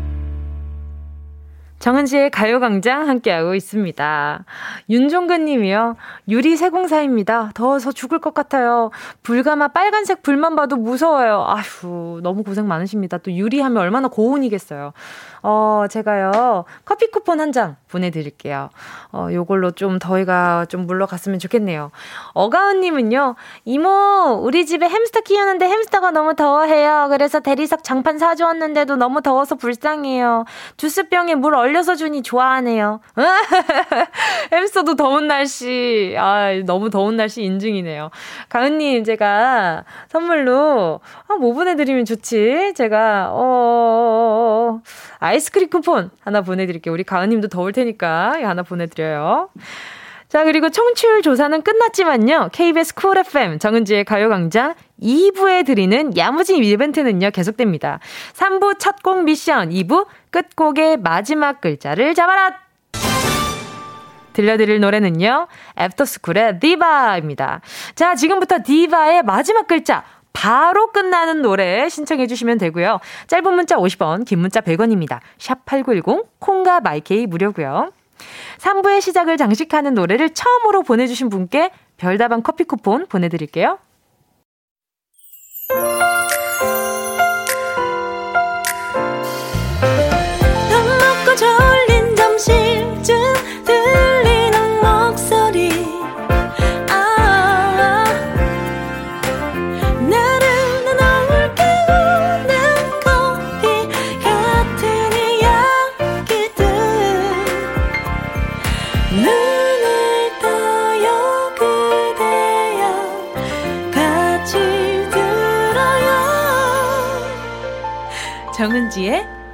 정은지의 가요광장 함께하고 있습니다. 윤종근 님이요. 유리 세공사입니다. 더워서 죽을 것 같아요. 불가마 빨간색 불만 봐도 무서워요. 아휴, 너무 고생 많으십니다. 또 유리하면 얼마나 고운이겠어요. 어, 제가요, 커피 쿠폰 한 장 보내드릴게요. 어, 요걸로 좀 더위가 좀 물러갔으면 좋겠네요. 어가은님은요, 이모, 우리 집에 햄스터 키우는데 햄스터가 너무 더워해요. 그래서 대리석 장판 사주었는데도 너무 더워서 불쌍해요. 주스병에 물 얼려서 주니 좋아하네요. 햄스터도 더운 날씨, 아, 너무 더운 날씨 인증이네요. 가은님, 제가 선물로, 아, 뭐 보내드리면 좋지? 제가, 어, 어, 어, 어. 아이스크림 쿠폰 하나 보내드릴게요. 우리 가은님도 더울 테니까 하나 보내드려요. 자, 그리고 청취율 조사는 끝났지만요. KBS 쿨 FM 정은지의 가요광장 2부에 드리는 야무진 이벤트는요, 계속됩니다. 3부 첫 곡 미션, 2부 끝곡의 마지막 글자를 잡아라! 들려드릴 노래는요, 애프터스쿨의 디바입니다. 자, 지금부터 디바의 마지막 글자, 바로 끝나는 노래 신청해 주시면 되고요. 짧은 문자 50원, 긴 문자 100원입니다. 샵 8910, 콩과 마이케이 무료고요. 3부의 시작을 장식하는 노래를 처음으로 보내주신 분께 별다방 커피 쿠폰 보내드릴게요.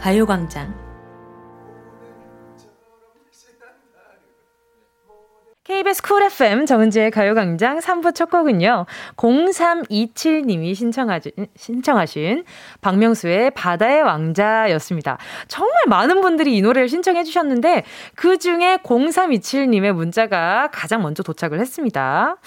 가요광장 FM 정은지의 가요광장 3부 첫 곡은요. 0327님이 신청하신, 신청하신 박명수의 바다의 왕자였습니다. 정말 많은 분들이 이 노래를 신청해 주셨는데 그 중에 0327님의 문자가 가장 먼저 도착을 했습니다.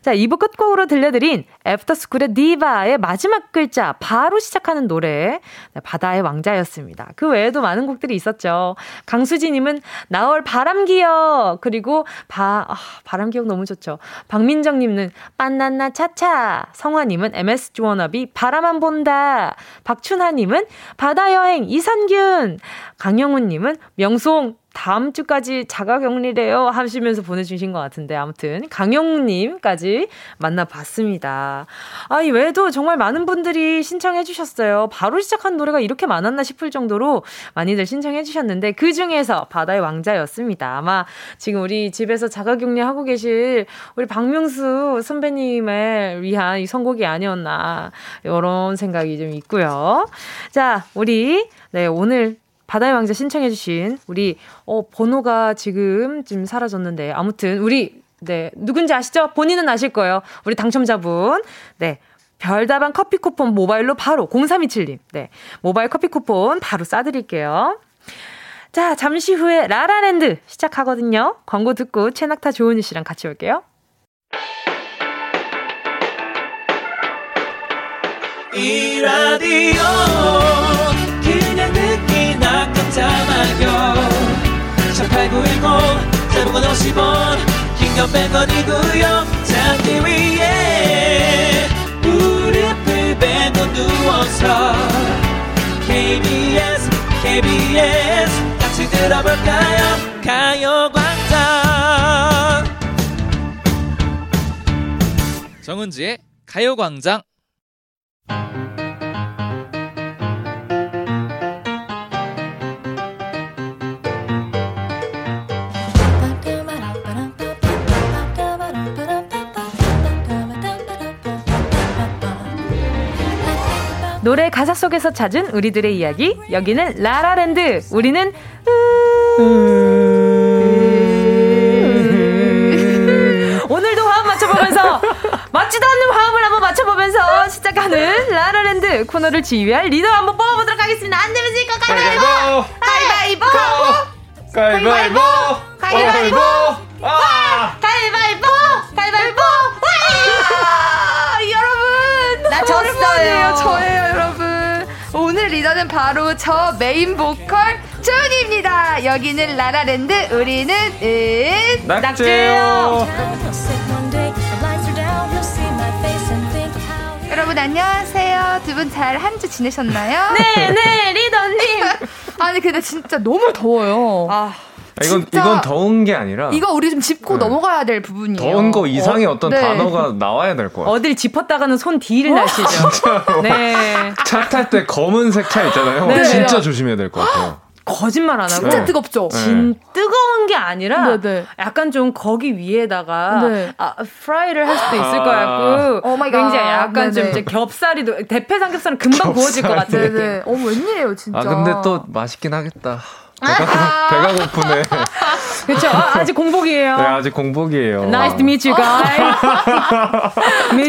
자, 2부 끝곡으로 들려드린 애프터스쿨의 디바의 마지막 글자 바로 시작하는 노래 네, 바다의 왕자였습니다. 그 외에도 많은 곡들이 있었죠. 강수지님은 나올 바람기여 그리고 바 아, 바람 기억 너무 좋죠. 박민정님은 빤난나 차차. 성화님은 MS 주원업이 바람 안 본다. 박춘하님은 바다여행 이선균. 강영훈님은 명송 다음 주까지 자가 격리래요 하시면서 보내주신 것 같은데 아무튼 강영님까지 만나봤습니다. 아, 이 외에도 정말 많은 분들이 신청해 주셨어요. 바로 시작한 노래가 이렇게 많았나 싶을 정도로 많이들 신청해 주셨는데 그 중에서 바다의 왕자였습니다. 아마 지금 우리 집에서 자가 격리하고 계실 우리 박명수 선배님을 위한 이 선곡이 아니었나 이런 생각이 좀 있고요. 자, 우리 네, 오늘 바다의 왕자 신청해주신 우리, 어, 번호가 지금 좀 사라졌는데, 아무튼, 우리, 네, 누군지 아시죠? 본인은 아실 거예요. 우리 당첨자분. 네. 별다방 커피 쿠폰 모바일로 바로 0327님. 네. 모바일 커피 쿠폰 바로 싸드릴게요. 자, 잠시 후에 라라랜드 시작하거든요. 광고 듣고 최낙타 조은희 씨랑 같이 올게요. 이 라디오 듣기나 깜짝마요 18910 대목원 50원 긴건 100원이고요. 잠기 위에 무릎을 베고 누워서 KBS KBS 같이 들어볼까요? 가요광장. 정은지의 가요광장 노래 가사 속에서 찾은 우리들의 이야기. 여기는 라라랜드. 우리는 오늘도 화음 맞춰보면서 맞지도 않는 화음을 한번 맞춰보면서 시작하는 라라랜드 코너를 지휘할 리더 한번 뽑아보도록 하겠습니다. 안 내면 진 거 가위바위보! 가위바위보! 가위바위보! 가위바위보! 가위바위보! 가위바위보! 여러분! 나 졌어요. 오늘 리더는 바로 저 메인 보컬 준입니다. 여기는 라라랜드 우리는 은 낙제요. 여러분 안녕하세요. 두 분 잘 한 주 지내셨나요? 네 네 리더님. 아니 근데 진짜 너무 더워요. 아 이건 진짜 이건 더운 게 아니라 이거 우리 좀 짚고 네. 넘어가야 될 부분이에요 더운 거 이상의 어, 떤 네. 단어가 나와야 될것 같아요. 어딜 짚었다가는 손 뒤를 날씨죠. 네. 차 탈 때 검은색 차 있잖아요. 네. 진짜 조심해야 될 것 같아요. 거짓말 안 하고. 진짜 네. 뜨겁죠? 네. 진 뜨거운 게 아니라 네네. 약간 좀 거기 위에다가 네. 아, 프라이를 할 수도 있을 아. 것 같고 oh my god. 굉장히 약간 좀 네네. 이제 겹살이도 대패 삼겹살은 금방 구워질 것. 네네 어머 웬일이에요 진짜 아 근데 또 맛있긴 하겠다. 배가, 배가 고프네. 그렇죠. 아, 아직 공복이에요. 네, 아직 공복이에요. Nice to meet you guys.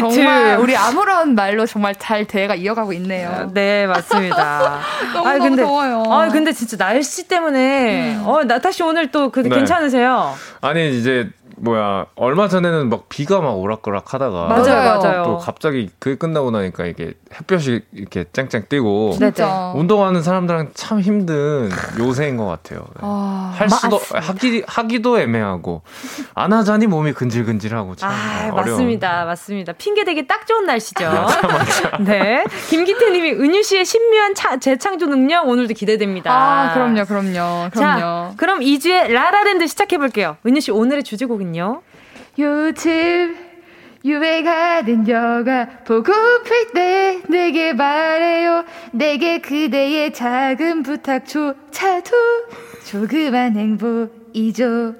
정말 우리 아무런 말로 정말 잘 대화가 이어가고 있네요. 네, 맞습니다. 너무 아이, 너무 더워요. 아, 근데 진짜 날씨 때문에 어, 나타 씨 오늘 또그 네. 괜찮으세요? 아니 이제 뭐야 얼마 전에는 막 비가 막 오락가락 하다가 맞아요, 맞아요. 또 갑자기 그게 끝나고 나니까 이게 햇볕이 이렇게 쨍쨍 뜨고 네, 진짜. 운동하는 사람들은 참 힘든 요새인 것 같아요. 네. 아, 할 수도 하기 하기도 애매하고 안 하자니 몸이 근질근질하고 참 아, 어려운. 맞습니다. 맞습니다. 핑계 대기 딱 좋은 날씨죠. 네. 김기태 님이 은유 씨의 신묘한 차, 재창조 능력 오늘도 기대됩니다. 아, 그럼요, 그럼요, 그럼요. 자, 그럼 2주의 라라랜드 시작해 볼게요. 은유 씨 오늘의 주제곡은 요? 요즘 유행하는 영화 보고플 때 내게 말해요 내게 그대의 작은 부탁조차도 조그만 행복이죠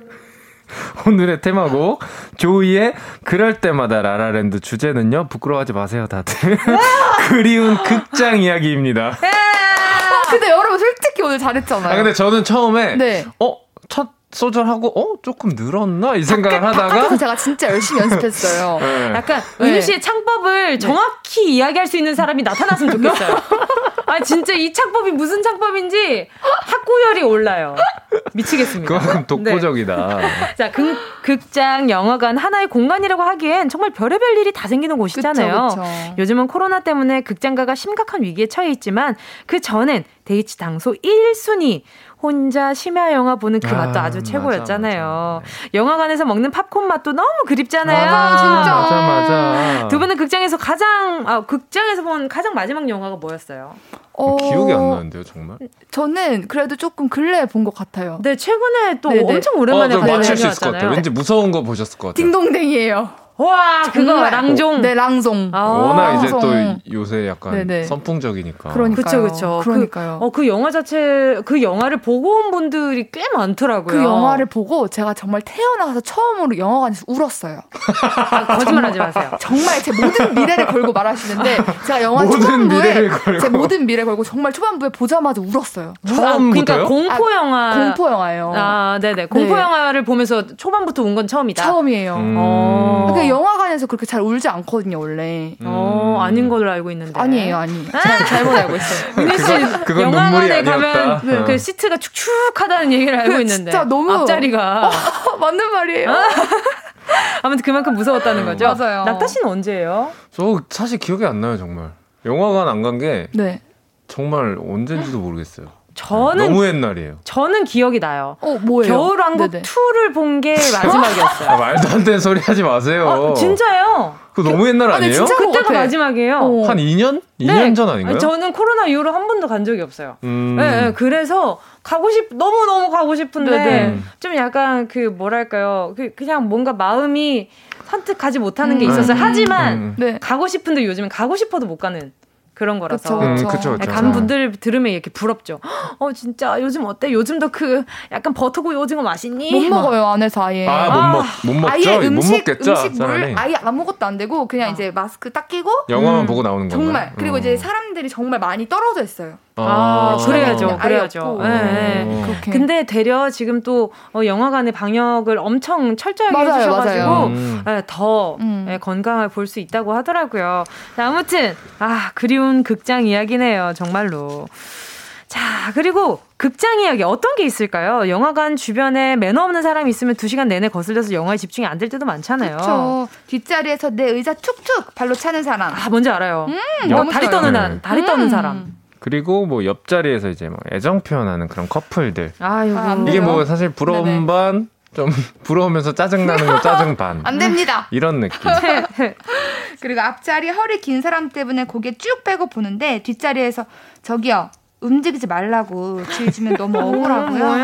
오늘의 테마곡 조이의 그럴 때마다 라라랜드 주제는요 부끄러워하지 마세요 다들 그리운 극장 이야기입니다. 아, 근데 여러분 솔직히 오늘 잘했잖아요 아 근데 저는 처음에 네. 어첫 소절하고 어 조금 늘었나 이 생각을 하다가 바깥에서 제가 진짜 열심히 연습했어요 네. 약간 네. 은유 씨의 창법을 정확히 이야기할 수 있는 사람이 나타났으면 좋겠어요. 아 진짜 이 창법이 무슨 창법인지 학구열이 올라요. 미치겠습니다. 그만큼 독보적이다. 네. 자, 극, 극장, 영화관 하나의 공간이라고 하기엔 정말 별의별 일이 다 생기는 곳이잖아요. 그쵸, 그쵸. 요즘은 코로나 때문에 극장가가 심각한 위기에 처해 있지만 그 전엔 데이치 당소 1순위 혼자 심야 영화 보는 그 맛도 아, 아주 최고였잖아요. 맞아, 영화관에서 먹는 팝콘 맛도 너무 그립잖아요. 맞아, 진짜. 맞아 맞아. 두 분은 극장에서 가장 아 극장에서 본 가장 마지막 영화가 뭐였어요? 어, 기억이 안 나는데요 정말. 저는 그래도 조금 근래에 본 것 같아요 네 최근에 또 네네. 엄청 오랜만에 어, 저 가는 맞출 수 있을 것 같아요. 왠지 무서운 거 보셨을 것 같아요. 딩동댕이에요 와 그거. 랑종. 네 랑송 아. 워낙 이제 또. 요새 약간 네네. 선풍적이니까. 그러니까요. 그쵸, 그쵸. 그러니까요. 그, 어, 그 영화 자체, 그 영화를 보고 온 분들이 꽤 많더라고요. 그 영화를 보고 제가 정말 태어나서 처음으로 영화관에서 울었어요. 아, 거짓말 하지 마세요. 정말 제 모든 미래를 걸고 말하시는데 제가 영화 모든 초반부에 미래를 걸고. 제 모든 미래 걸고 정말 초반부에 보자마자 울었어요. 처음부터요? 그러니까 공포 영화. 공포 영화예요. 아, 네네. 공포 네. 영화를 보면서 초반부터 운 건 처음이다. 처음이에요. 음. 어. 그 영화관에서 그렇게 잘 울지 않거든요, 원래. 어, 아닌 걸로 알고 있는데. 아니에요, 아니. 제가 잘못 알고 있어요. 은희 씨, 그건 영화관에. 가면 네. 그 시트가 축축하다는 얘기를 알고 그 있는데. 진짜 너무- 앞자리가. 맞는 말이에요. 아무튼 그만큼 무서웠다는 거죠. 맞아요. 낙타 씨는 언제예요? 저 사실 기억이 안 나요 정말. 영화관 안 간 게 네. 정말 언젠지도 모르겠어요. 저는 너무 옛날이에요. 저는 기억이 나요. 어, 뭐예요? 겨울왕국 네네. 2를 본 게 마지막이었어요. 아, 말도 안 되는 소리 하지 마세요. 어, 진짜요? 그 너무 옛날 아, 네, 아니에요? 네, 그때가 마지막이에요. 어. 한 2년? 2년 네. 전 아닌가요? 저는 코로나 이후로 한 번도 간 적이 없어요. 음. 네, 네, 그래서 가고 싶 너무 너무 가고 싶은데 네네. 좀 약간 그 뭐랄까요? 그 그냥 뭔가 마음이 선뜻 가지 못하는 게 음. 있어서 음. 하지만 음. 네. 가고 싶은데 요즘은 가고 싶어도 못 가는 그런 거라서 그쵸, 그쵸. 음, 그쵸. 간 분들 들으면 이렇게 부럽죠. 어 진짜 요즘 어때? 요즘도 그 약간 버터구이 오징어 맛있니? 못 먹어요 안에서 아예. 아못 아, 먹, 못 먹죠. 아예 음식, 못 먹겠죠. 음식 물 아예 아무것도 안 되고 그냥 아. 이제 마스크 딱 끼고 영화만 음, 보고 나오는 거예요. 정말 그리고 음. 이제 사람들이 정말 많이 떨어져 있어요. 아, 아 그래야죠, 그래야죠. 네, 네. 근데 되려 지금 또 어, 영화관의 방역을 엄청 철저하게 맞아요, 해주셔가지고 음. 네, 더 음. 네, 건강을 볼 수 있다고 하더라고요. 자, 아무튼 아 그리운 극장 이야기네요, 정말로. 자, 그리고 극장 이야기 어떤 게 있을까요? 영화관 주변에 매너 없는 사람이 있으면 두 시간 내내 거슬려서 영화에 집중이 안 될 때도 많잖아요. 그렇죠. 뒷자리에서 내 의자 툭툭 발로 차는 사람. 아, 뭔지 알아요. 음, 너무 다리 떠는 한, 다리 떠는 음. 사람. 그리고 뭐 옆자리에서 이제 뭐 애정 표현하는 그런 커플들. 아유, 이게 뭐 사실 부러운 네네. 반, 좀 부러우면서 짜증나는 거 짜증 반. 안 됩니다. 이런 느낌. 그리고 앞자리 허리 긴 사람 때문에 고개 쭉 빼고 보는데 뒷자리에서 저기요 움직이지 말라고 지어주면 너무 억울하고요.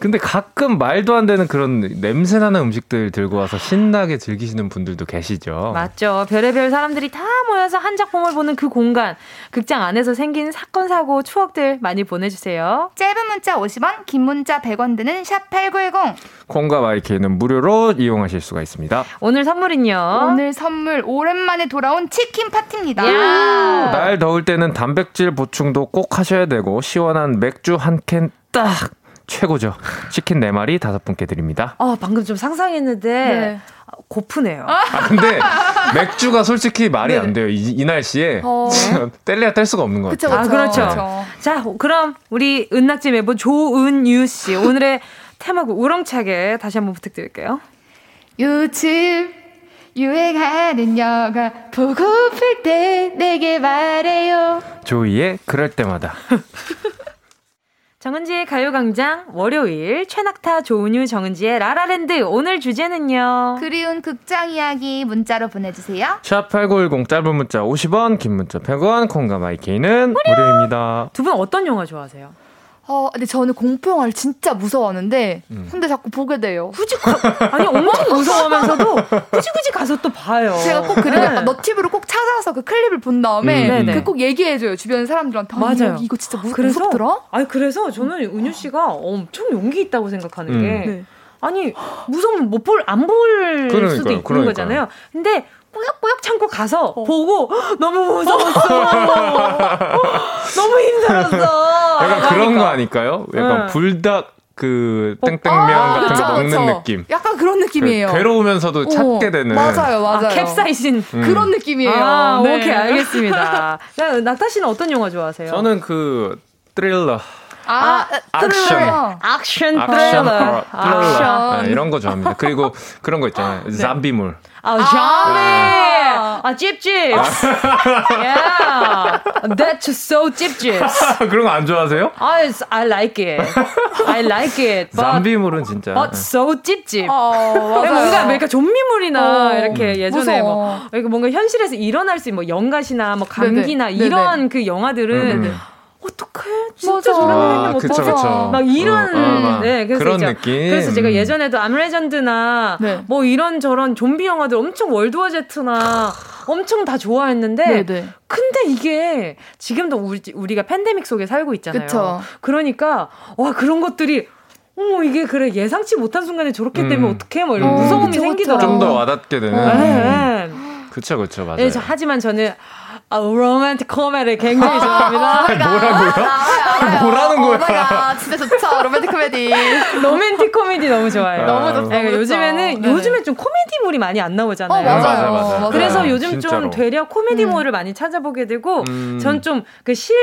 근데 가끔 말도 안 되는 그런 냄새나는 음식들 들고 와서 신나게 즐기시는 분들도 계시죠. 맞죠. 별의별 사람들이 다 모여서 한 작품을 보는 그 공간, 극장 안에서 생긴 사건, 사고, 추억들 많이 보내주세요. 짧은 문자 50원, 긴 문자 100원 드는 샵8910. 콩과 마이크는 무료로 이용하실 수가 있습니다. 오늘 선물은요? 오늘 선물 오랜만에 돌아온 치킨 파티입니다. 날 더울 때는 단백질 보충도 꼭 하셔야 되고 시원한 맥주 한 캔 딱 최고죠. 치킨 4마리 5분께 드립니다. 아, 방금 좀 상상했는데 네. 고프네요. 아, 근데 맥주가 솔직히 말이 네. 안 돼요. 이, 이 날씨에 어. 뗄래야 뗄 수가 없는 것 같아요. 아, 그렇죠. 그쵸. 자, 그럼 우리 은낙지 멤버 조은유 씨 오늘의 테마곡 우렁차게 다시 한번 부탁드릴게요. 요즘 유행하는 영화 보고플 때 내게 말해요. 조이의 그럴 때마다. 정은지의 가요광장 월요일 최낙타 조은유 정은지의 라라랜드 오늘 주제는요. 그리운 극장 이야기 문자로 보내주세요. 샵8910 짧은 문자 50원 긴 문자 100원 콩과 마이케이는 무료입니다. 두 분 어떤 영화 좋아하세요? 어, 근데 저는 공포 영화를 진짜 무서워하는데, 음. 근데 자꾸 보게 돼요. 굳이, 가, 아니, 엄청 무서워하면서도, 굳이 굳이 가서 또 봐요. 제가 꼭 그래요. 네. 너튜브로 꼭 찾아서 그 클립을 본 다음에, 음. 그꼭 얘기해 줘요. 주변 사람들한테. 맞아요. 이거 진짜 무, 그래서, 무섭더라? 아니, 그래서 저는 은유 씨가 엄청 용기 있다고 생각하는 음. 게, 네. 아니, 무서우면 못 볼, 안볼 수도 있는 그러니까요. 거잖아요. 근데, 꾸역꾸역 참고 가서 어. 보고 너무 무서웠어. 너무 힘들었어. 약간 그런 그러니까. 거 아닐까요? 약간 네. 불닭 그 어, 땡땡면 아, 같은 그쵸, 거 먹는 그쵸. 느낌. 약간 그런 느낌이에요. 그 괴로우면서도 찾게 되는. 맞아요, 맞아요. 아, 캡사이신 음. 그런 느낌이에요. 아, 네. 오케이 알겠습니다. 낙타 씨는 어떤 영화 좋아하세요? 저는 그 트릴러. 아, 아 액션. 액션 트릴러. 액션. 네, 이런 거 좋아합니다. 그리고 그런 거 있잖아요. 네. 잠비물. 아, 좀비! 아, 아 찝찝! yeah! That's so 찝찝! 그런 거 안 좋아하세요? I, I like it. I like it. 잠비물은 진짜. But so 찝찝. 어, 뭔가, 뭔가 좀비물이나 어, 이렇게 예전에 뭐, 뭔가 현실에서 일어날 수 있는 뭐 연gat이나 뭐 감기나 네네. 이런 네네. 그 영화들은 음, 음. 어떡해? 진짜 저런 아, 못 그쵸, 그쵸. 막 이런 어, 어, 네, 그래서 그런 느낌. 그래서 제가 예전에도 암레전드나 네. 뭐 이런 저런 좀비 영화들 엄청 월드워 제트나 엄청 다 좋아했는데 네네. 네. 근데 이게 지금도 우리 우리가 팬데믹 속에 살고 있잖아요. 그쵸. 그러니까 와 그런 것들이 어머 이게 그래 예상치 못한 순간에 저렇게 음. 되면 어떡해 뭐 이런 음. 무서움이 생기더라고요. 좀 더 와닿게 되는. 네. 그쵸 그쵸 맞아요. 네, 하지만 저는 아, 로맨틱 코미디 굉장히 좋아합니다. 뭐라고요? 아, 뭐라는 거야? 진짜 좋죠. 로맨틱 코미디. 로맨틱 코미디 너무 좋아요. 너무 좋죠. 네, 요즘에는 네네. 요즘에 좀 코미디물이 많이 안 나오잖아요. 어, 맞아요. 맞아요. 맞아요. 그래서 요즘 진짜로. 좀 되려 코미디물을 음. 많이 찾아보게 되고 음. 전좀 그 실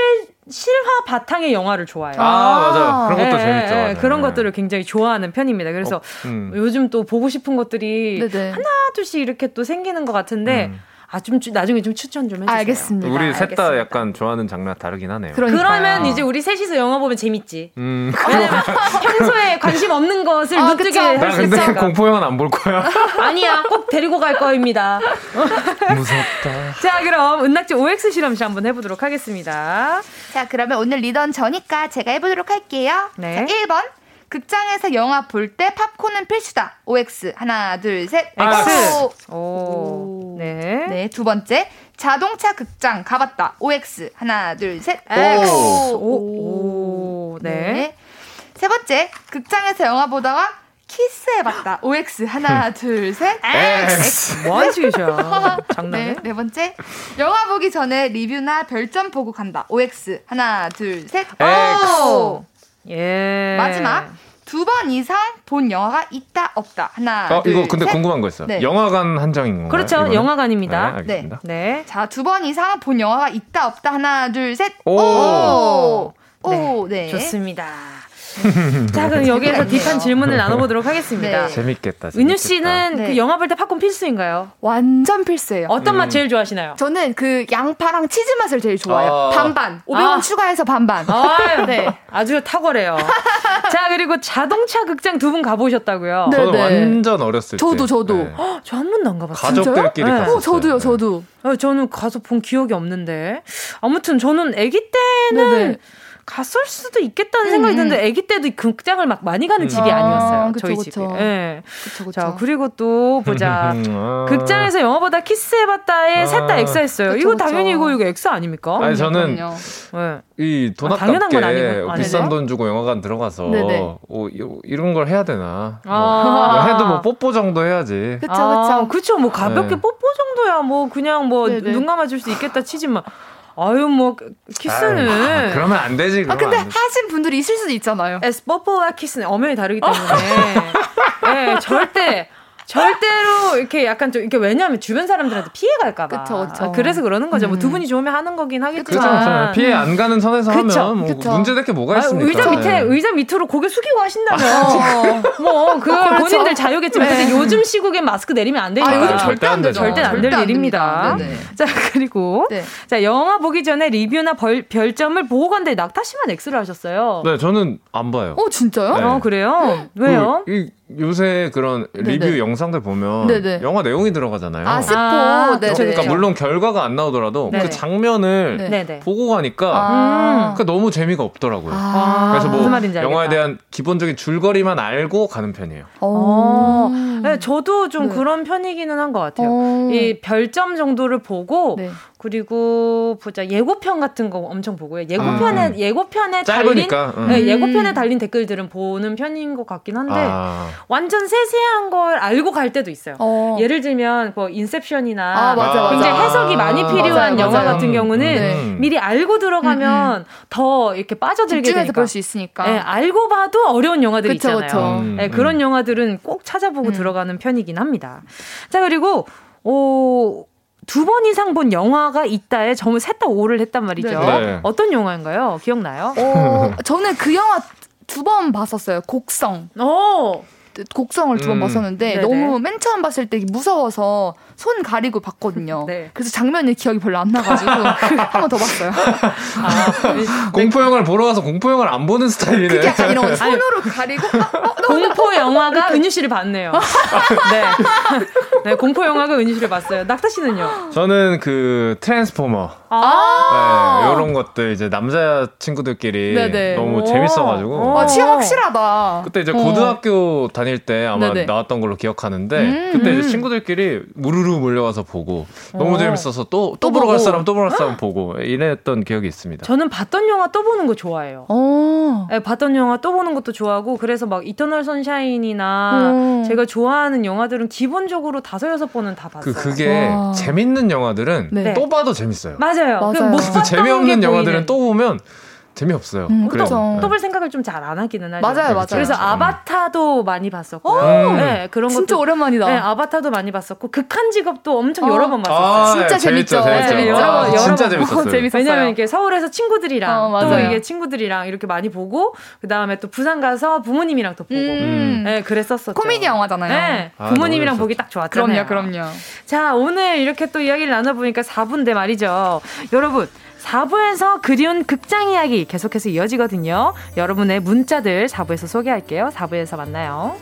실화 바탕의 영화를 좋아해요. 아, 맞아요. 그런 것도 네, 재밌죠. 네, 그런 것들을 굉장히 좋아하는 편입니다. 그래서 어, 음. 요즘 또 보고 싶은 것들이 네네. 하나 둘씩 이렇게 또 생기는 것 같은데 음. 아, 좀 나중에 좀 추천 좀 해주세요. 알겠습니다. 우리 셋 다 약간 좋아하는 장르 다르긴 하네요. 그러니까요. 그러면 이제 우리 셋이서 영화 보면 재밌지. 음. 평소에 관심 없는 것을 아, 눈뜨게 할수 있으니까. 근데 공포 영화는 안 볼 거야. 아니야, 꼭 데리고 갈 거입니다. 무섭다. 자, 그럼 은낙지 OX 실험실 한번 해보도록 하겠습니다. 자, 그러면 오늘 리던 저니까 제가 해보도록 할게요. 네. 자, 1번. 극장에서 영화 볼 때 팝콘은 필수다. OX. 하나, 둘, 셋. X. 오. 오. 네. 네. 두 번째. 자동차 극장 가봤다. OX. 하나, 둘, 셋. X. 오. 오. 오. 네. 네. 세 번째. 극장에서 영화 보다가 키스해봤다. OX. 하나, 둘, 셋. X. 뭐 하는 식이셔. 장난해? 네, 네 번째. 영화 보기 전에 리뷰나 별점 보고 간다. OX. 하나, 둘, 셋. X. 오. 예. 마지막. 두 번 이상 본 영화가 있다 없다 하나 어, 둘, 이거 근데 셋. 궁금한 거 있어요. 네. 영화관 한정인 건가요? 그렇죠. 이거는? 영화관입니다. 네, 네. 네. 자, 두 번 이상 본 영화가 있다 없다 하나 둘 셋. 오. 오. 오. 네. 네. 좋습니다. 자, 그럼 여기에서 딥한 질문을 나눠보도록 하겠습니다. 네. 재밌겠다, 재밌겠다. 은유 씨는 네. 그 영화 볼 때 팝콘 필수인가요? 완전 필수예요. 어떤 음. 맛 제일 좋아하시나요? 저는 그 양파랑 치즈 맛을 제일 좋아해요. 아. 반반. 500원 아. 추가해서 반반. 아, 네. 아주 탁월해요. 자, 그리고 자동차 극장 두 분 가보셨다고요? 네, 저는 네. 완전 어렸을 저도, 때. 저도, 저도. 네. 저한 번도 안 가봤어요. 가족들끼리 네. 갔었어요. 어, 저도요, 저도. 어, 저는 가서 본 기억이 없는데. 아무튼 저는 아기 때는 네네. 갔을 수도 있겠다는 음. 생각이 드는데 아기 때도 극장을 막 많이 가는 음. 집이 아니었어요. 아, 그쵸, 저희 집이. 예. 네. 그쵸, 그쵸. 자, 그리고 또 보자. 아. 극장에서 영화보다 키스해봤다에 아. 셋다 엑스했어요. 그쵸, 이거 당연히 이거 이거 엑스 아닙니까? 아니 저는 네. 이돈 아, 아깝게 비싼 돈 주고 영화관 들어가서 어, 이런 걸 해야 되나? 아. 뭐 해도 뭐 뽀뽀 정도 해야지. 그쵸, 그쵸. 그쵸. 뭐 가볍게 네. 뽀뽀 정도야 뭐 그냥 뭐 눈 감아줄 수 있겠다 치지만. 아유 뭐 키스는 아유, 그러면 안 되지. 아 근데 하신 분들이 있을 수도 있잖아요. 에스뽀뽀와 키스는 엄연히 다르기 때문에 네, 절대 절대로 이렇게 약간 좀 이렇게 왜냐하면 주변 사람들한테 피해 갈까봐. 그쵸, 그쵸. 아, 그래서 그러는 거죠. 뭐 음. 뭐두 분이 좋으면 하는 거긴 하겠지만. 그쵸, 그쵸. 피해 안 가는 선에서 그쵸, 하면 뭐 그쵸. 문제될 게 뭐가 있습니까? 의자 밑에 네. 의자 밑으로 고개 숙이고 하신다면 뭐 그걸 그렇죠. 본인들 자유겠지만 네. 근데 요즘 시국에 마스크 내리면 안 되니까. 아, 요즘 절대 안 되죠. 절대 안될 일입니다. 자 그리고 네. 자 영화 보기 전에 리뷰나 벌, 별점을 보고 간데 낙타 씨만 X를 하셨어요. 네, 저는 안 봐요. 어 진짜요? 네. 어 그래요? 왜요? 그, 이, 요새 그런 리뷰 네네. 영상들 보면 네네. 영화 내용이 들어가잖아요. 아, 스포. 아, 네, 그러니까 물론 결과가 안 나오더라도 네네. 그 장면을. 보고 가니까 아. 그러니까 너무 재미가 없더라고요. 아. 그래서 뭐 영화에 대한 기본적인 줄거리만 알고 가는 편이에요. 어. 네, 저도 좀 네. 그런 편이기는 한 것 같아요. 어. 이 별점 정도를 보고 네. 그리고 보자 예고편 같은 거 엄청 보고요. 예고편에 음. 예고편에 달린 음. 네, 예고편에 달린 댓글들은 보는 편인 것 같긴 한데 아. 완전 세세한 걸 알고 갈 때도 있어요. 어. 예를 들면 뭐 인셉션이나 아, 맞아, 굉장히 맞아. 해석이 많이 필요한 맞아요, 영화 맞아요. 같은 경우는 음. 네. 미리 알고 들어가면 음, 음. 더 이렇게 빠져들게 되니까 볼수 있으니까. 네, 알고 봐도 어려운 영화들이 그쵸, 있잖아요. 그쵸. 네, 그런 영화들은 꼭 찾아보고 들어가는 편이긴 합니다. 자 그리고 오 두 번 이상 본 영화가 있다에 점을 셋 다 오를 했단 말이죠. 네. 네. 어떤 영화인가요? 기억나요? 어, 저는 그 영화 두 번 봤었어요. 곡성. 어. 곡성을 두번 음. 봤었는데 네네. 너무 맨 처음 봤을 때 무서워서 손 가리고 봤거든요. 네. 그래서 장면이 기억이 별로 안 나가지고 한 번 더 봤어요. 아, 공포 영화를 보러 가서 공포 영화를 안 보는 스타일이네. 그게 약간 이런 손으로 가리고 아, 어, 공포 영화가 은유 씨를 봤네요. 네. 네, 공포 영화가 은유 씨를 봤어요. 낙타 씨는요? 저는 그 트랜스포머. 아~ 네, 이런 것들 이제 남자 친구들끼리 네네. 너무 재밌어가지고. 아, 취향 확실하다. 그때 이제 고등학교 다닐 때 아마 네네. 나왔던 걸로 기억하는데 음, 그때 이제 음. 친구들끼리 무르르 몰려와서 보고 너무 어. 재밌어서 또또 보러 갈 사람 또 보러 갈 사람 보고 이랬던 기억이 있습니다. 저는 봤던 영화 또 보는 거 좋아해요. 어. 네, 봤던 영화 또 보는 것도 좋아하고 그래서 막 이터널 선샤인이나 음. 제가 좋아하는 영화들은 기본적으로 다섯 여섯 번은 다 봤어요. 그 그게 와. 재밌는 영화들은 네. 또 봐도 재밌어요. 맞아요. 맞아요. 그 재미없는 영화들은 또 보면 재미없어요. 음, 그렇죠. 또볼 생각을 좀 잘 안 하기는 하죠. 맞아요, 맞아요. 그래서 음. 아바타도 많이 봤었고, 음. 네, 그런 거 진짜 오랜만이다. 네, 아바타도 많이 봤었고, 극한 직업도 엄청 어. 여러 번 봤었어요. 아, 진짜 재밌죠. 재밌죠. 네, 여러 번, 여러 진짜 재밌었어요. 재밌었어요. 왜냐면 이게 서울에서 친구들이랑 어, 또 이게 친구들이랑 이렇게 많이 보고, 그 다음에 또 부산 가서 부모님이랑 또 보고, 음. 네, 그랬었었죠. 코미디 영화잖아요. 네, 아, 부모님이랑 보기 딱 좋았잖아요. 그럼요, 그럼요. 자, 오늘 이렇게 또 이야기를 나눠보니까 4분인데 말이죠. 여러분. 4부에서 그리운 극장 이야기 계속해서 이어지거든요. 여러분의 문자들 4부에서 소개할게요. 4부에서 만나요.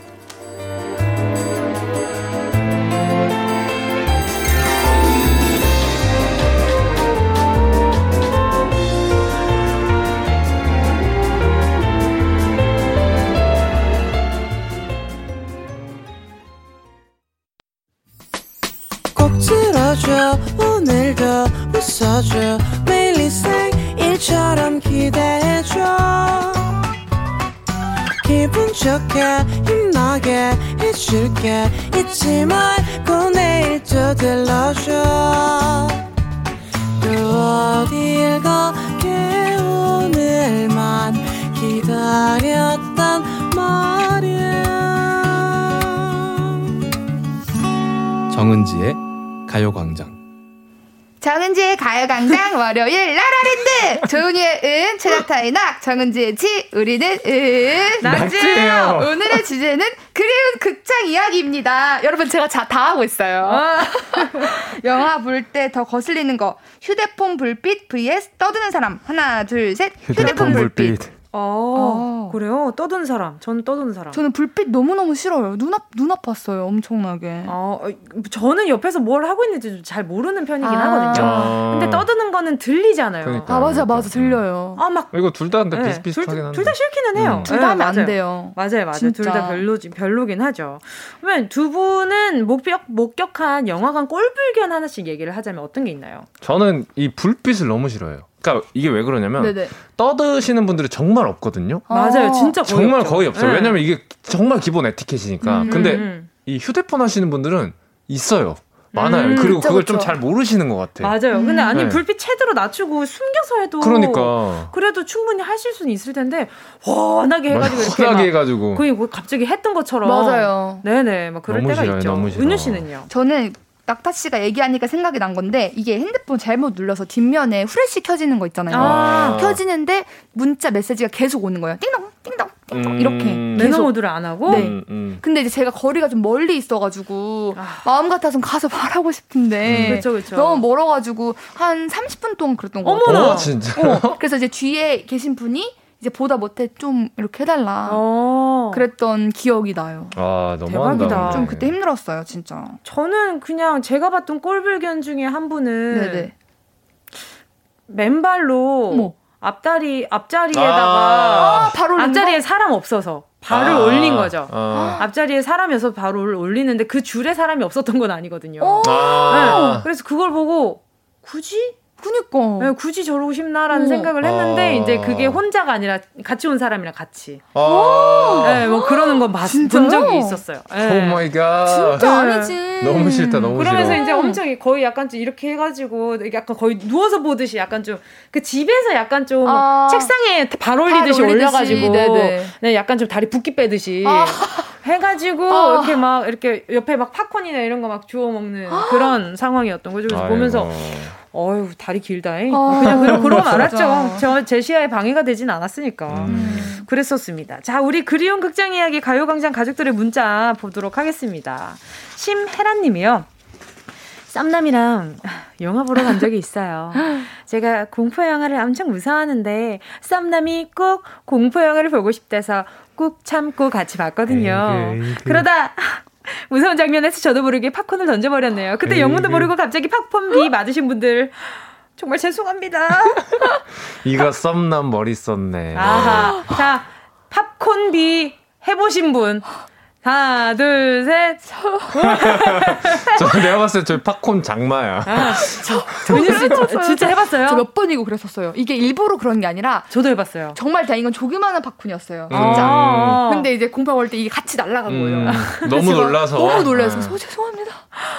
월요일 라라랜드! 조은이의 은 최낙타의 낙 정은지의 지 우리는 은. 낙지예요. 오늘의 주제는 그리운 극장 이야기입니다. 여러분 제가 자, 다 하고 있어요. 아. 영화 볼 때 더 거슬리는 거 휴대폰 불빛 vs 떠드는 사람. 하나 둘 셋. 휴대폰, 휴대폰 불빛. 불빛. 어, 어, 그래요? 떠든 사람. 저는 떠든 사람. 저는 불빛 너무너무 싫어요. 눈, 아, 눈 아팠어요. 엄청나게. 어, 저는 옆에서 뭘 하고 있는지 잘 모르는 편이긴 아~ 하거든요. 아~ 근데 떠드는 거는 들리잖아요. 그러니까, 아, 맞아, 맞아. 들려요. 아, 막. 이거 둘 다 근데 네, 비슷비슷하긴 한데. 둘 다 싫기는 해요. 음. 둘다 네, 하면 안 돼요. 맞아요, 맞아요. 둘 다 별로, 별로긴 하죠. 그러면 두 분은 목격, 목격한 영화관 꼴불견 하나씩 얘기를 하자면 어떤 게 있나요? 저는 이 불빛을 너무 싫어해요. 그러니까 이게 왜 그러냐면 네네. 떠드시는 분들이 정말 없거든요. 아~ 맞아요, 진짜 거의 정말 없죠. 거의 없어요. 네. 왜냐면 이게 정말 기본 에티켓이니까. 음, 근데 음, 음. 이 휴대폰 하시는 분들은 있어요. 많아요. 음, 그리고 그걸 좀 잘 모르시는 것 같아요. 맞아요. 근데 아니 네. 불빛 최대로 낮추고 숨겨서 해도 그러니까 그래도 충분히 하실 수는 있을 텐데 워낙게 해가지고 이렇게 워낙에 해가지고 거의 뭐 갑자기 했던 것처럼 맞아요. 네네 막 그럴 때가 싫어요, 있죠. 은유 씨는요? 저는 낙타 씨가 얘기하니까 생각이 난 건데 이게 핸드폰 잘못 눌러서 뒷면에 후레쉬 켜지는 거 있잖아요. 아~ 켜지는데 문자 메시지가 계속 오는 거예요. 띵동 띵동 띵동 음~ 이렇게 매너 모드를 안 하고. 네. 음, 음. 근데 이제 제가 거리가 좀 멀리 있어가지고 아~ 마음 같아서 가서 말하고 싶은데 그쵸, 그쵸. 너무 멀어가지고 한 30분 동안 그랬던 거예요. 어머나 어, 진짜. 어, 그래서 이제 뒤에 계신 분이 이제 보다 못해 좀 이렇게 해달라. 어. 그랬던 기억이 나요. 아 너무한다. 대박이다. 좀 그때 힘들었어요, 진짜. 저는 그냥 제가 봤던 꼴불견 중에 한 분은 네네. 맨발로 어머. 앞다리 앞자리에다가 아, 바로 앞자리에 사람 없어서 발을 아, 올린 거죠. 아. 앞자리에 사람이어서 발을 올리는데 그 줄에 사람이 없었던 건 아니거든요. 네. 그래서 그걸 보고 굳이 그니까. 네, 굳이 저러고 싶나라는 어. 생각을 했는데, 아. 이제 그게 혼자가 아니라 같이 온 사람이랑 같이. 아. 네, 뭐 그러는 건본 적이 있었어요. 네. oh my god. 진짜 네. 아니지. 너무 싫다, 너무 그러면서 싫어. 이제 엄청 거의 약간 좀 이렇게 해가지고, 약간 거의 누워서 보듯이 약간 좀, 그 집에서 약간 좀 아. 책상에 발 올리듯이 발 올려가지고, 네네. 네, 약간 좀 다리 붓기 빼듯이. 아. 해가지고, 아. 이렇게 막, 이렇게 옆에 막 팝콘이나 이런 거 막 주워 먹는 그런 상황이었던 거죠. 그래서 아이고. 보면서, 어휴 다리 길다잉. 어. 그냥 그러, 그러고 말았죠. 저 제 시야에 방해가 되진 않았으니까. 음. 그랬었습니다. 자, 우리 그리운 극장 이야기 가요광장 가족들의 문자 보도록 하겠습니다. 심혜란님이요. 썸남이랑 영화 보러 간 적이 있어요. 제가 공포 영화를 엄청 무서워하는데 썸남이 꼭 공포 영화를 보고 싶대서 꾹 참고 같이 봤거든요. 에이, 에이, 에이. 그러다 무서운 장면에서 저도 모르게 팝콘을 던져버렸네요. 그때 영문도 모르고 갑자기 팝콘비 맞으신 분들 정말 죄송합니다. 이거 썸남 머리 썼네. 아하. 자, 팝콘비 해보신 분. 하나, 둘, 셋. 저 내가 봤을 때 저 팝콘 장마야. 아, 저, 은유 씨 진짜 해봤어요? 저 몇 번이고 그랬었어요. 이게 일부러 그런 게 아니라. 저도 해봤어요. 정말 다행인 건 조그마한 팝콘이었어요. 진짜. 음. 근데 이제 공파 올 때 이게 같이 날아간 거예요. 음, 너무 놀라서. 너무 놀라서. 네. 어, 죄송합니다.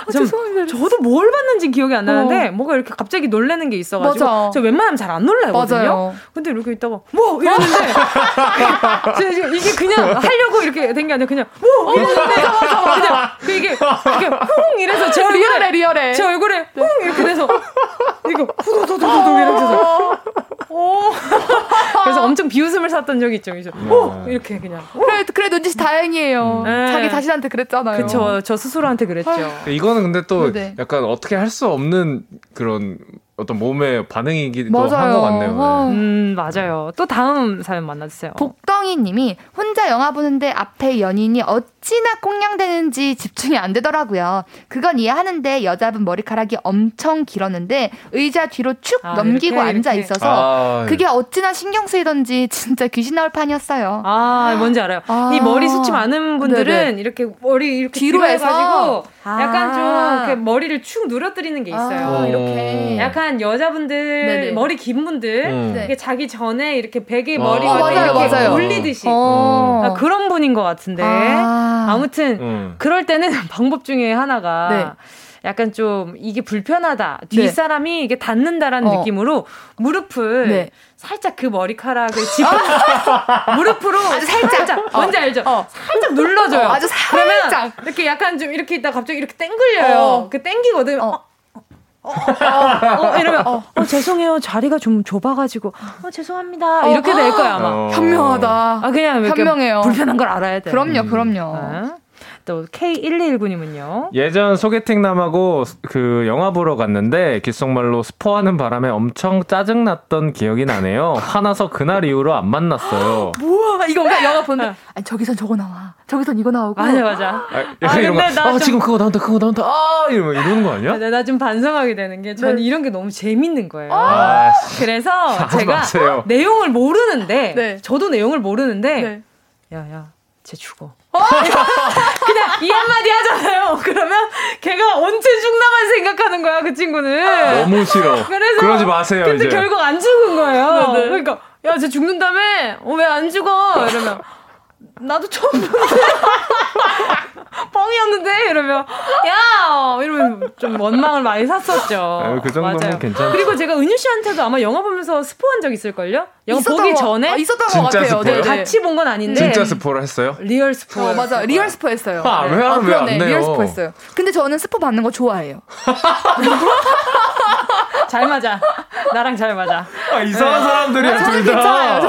어, 죄송합니다. 저도 뭘 봤는지 기억이 안 나는데, 어. 뭐가 이렇게 갑자기 놀래는 게 있어가지고. 맞아. 저 웬만하면 잘 안 놀라거든요. 맞아요. 근데 이렇게 있다가, 뭐! 이러는데. 이게 그냥 하려고 이렇게 된 게 아니라 그냥, 뭐! 그냥, 그 이게, 이게, 쿵! 이래서 제 얼굴에. 리얼해, 리얼해. 제 얼굴에, 쿵! 이렇게 돼서. 이거, 후두두두두 이렇게 해서. 오. 그래서 엄청 비웃음을 샀던 적이 있죠. 그래서 네. 오! 이렇게 그냥. 그래, 그래, 눈치 다행이에요. 네. 자기 자신한테 그랬잖아요. 그쵸. 저 스스로한테 그랬죠. 이거는 근데 또 네네. 약간 어떻게 할 수 없는 그런 어떤 몸의 반응이기도 한 것 같네요. 네. 음, 맞아요. 또 다음 사연 만나주세요. 복덩이 님이 혼자 영화 보는데 앞에 연인이 어찌나 꽁냥대는지 집중이 안 되더라고요. 그건 이해하는데 여자분 머리카락이 엄청 길었는데 의자 뒤로 축 아, 넘기고 이렇게, 앉아 이렇게. 있어서 아, 예. 그게 어찌나 신경 쓰이던지 진짜 귀신 나올 판이었어요. 아, 뭔지 알아요. 아. 이 머리 숱이 많은 분들은 네네. 이렇게 머리 이렇게 뒤로 해가지고 약간 좀 아. 머리를 축 누러뜨리는 게 있어요. 아, 이렇게. 약간 약간 여자분들 네네. 머리 긴 분들 음. 이게 자기 전에 이렇게 베개 머리가 어, 맞아요, 맞아요. 올리듯이 어. 아, 그런 분인 것 같은데 아. 무튼 음. 그럴 때는 방법 중에 하나가 네. 약간 좀 이게 불편하다 뒷사람이 네. 이게 닿는다라는 어. 느낌으로 무릎을 네. 살짝 그 머리카락을 짚어 무릎으로 아주 살짝, 살짝 어. 뭔지 알죠? 어. 살짝 눌러줘요. 아주 살짝 그러면 이렇게 약간 좀 이렇게 있다 갑자기 이렇게 땡글려요. 어. 그 땡기거든. 어. 어, 어, 어, 이러면 어, 어, 죄송해요. 자리가 좀 좁아가지고. 어 죄송합니다. 이렇게 될 거야 아마. 어. 현명하다. 아 그냥 현명해요. 불편한 걸 알아야 돼 그럼요 음. 그럼요. 네. 또 K1219님은요. 예전 소개팅 남하고 그 영화 보러 갔는데 귓속말로 스포하는 바람에 엄청 짜증났던 기억이 나네요. 화나서 그날 이후로 안 만났어요. 뭐야 이거 영화 보는 아니 저기선 저거 나와. 저기선 이거 나오고. 맞아 맞아. 아, 아 근데 나 아, 지금 그거 나온다 그거 나온다 아 이러면 이러는 거 아니야? 나 좀 반성하게 되는 게 저는 네. 이런 게 너무 재밌는 거예요. 아, 그래서 제가 마세요. 내용을 모르는데 네. 저도 내용을 모르는데 네. 야 야 쟤 죽어. 이 한마디 하잖아요. 그러면 걔가 언제 죽나만 생각하는 거야, 그 친구는. 너무 싫어. 그래서 그러지 마세요. 근데 이제. 결국 안 죽은 거예요. 네네. 네. 그러니까 야, 쟤 죽는다며? 어, 왜 안 죽어? 이러면 나도 처음 보는데 뻥이었는데 이러면 야 이러면 좀 원망을 많이 샀었죠. 네, 그 정도면 괜찮죠. 그리고 제가 은유 씨한테도 아마 영화 보면서 스포한 적 있을걸요? 영화 보기 거, 전에 아, 있었던 것 같아요. 스포요? 네, 같이 본 건 아닌데 진짜 스포를 했어요? real 스포. 어, 맞아, real 스포 했어요. 아, 네. 왜안 아, 네, real 스포 했어요. 근데 저는 스포 받는 거 좋아해요. 잘 맞아. 나랑 잘 맞아. 아, 이상한 네. 사람들이야, 아, 둘 다.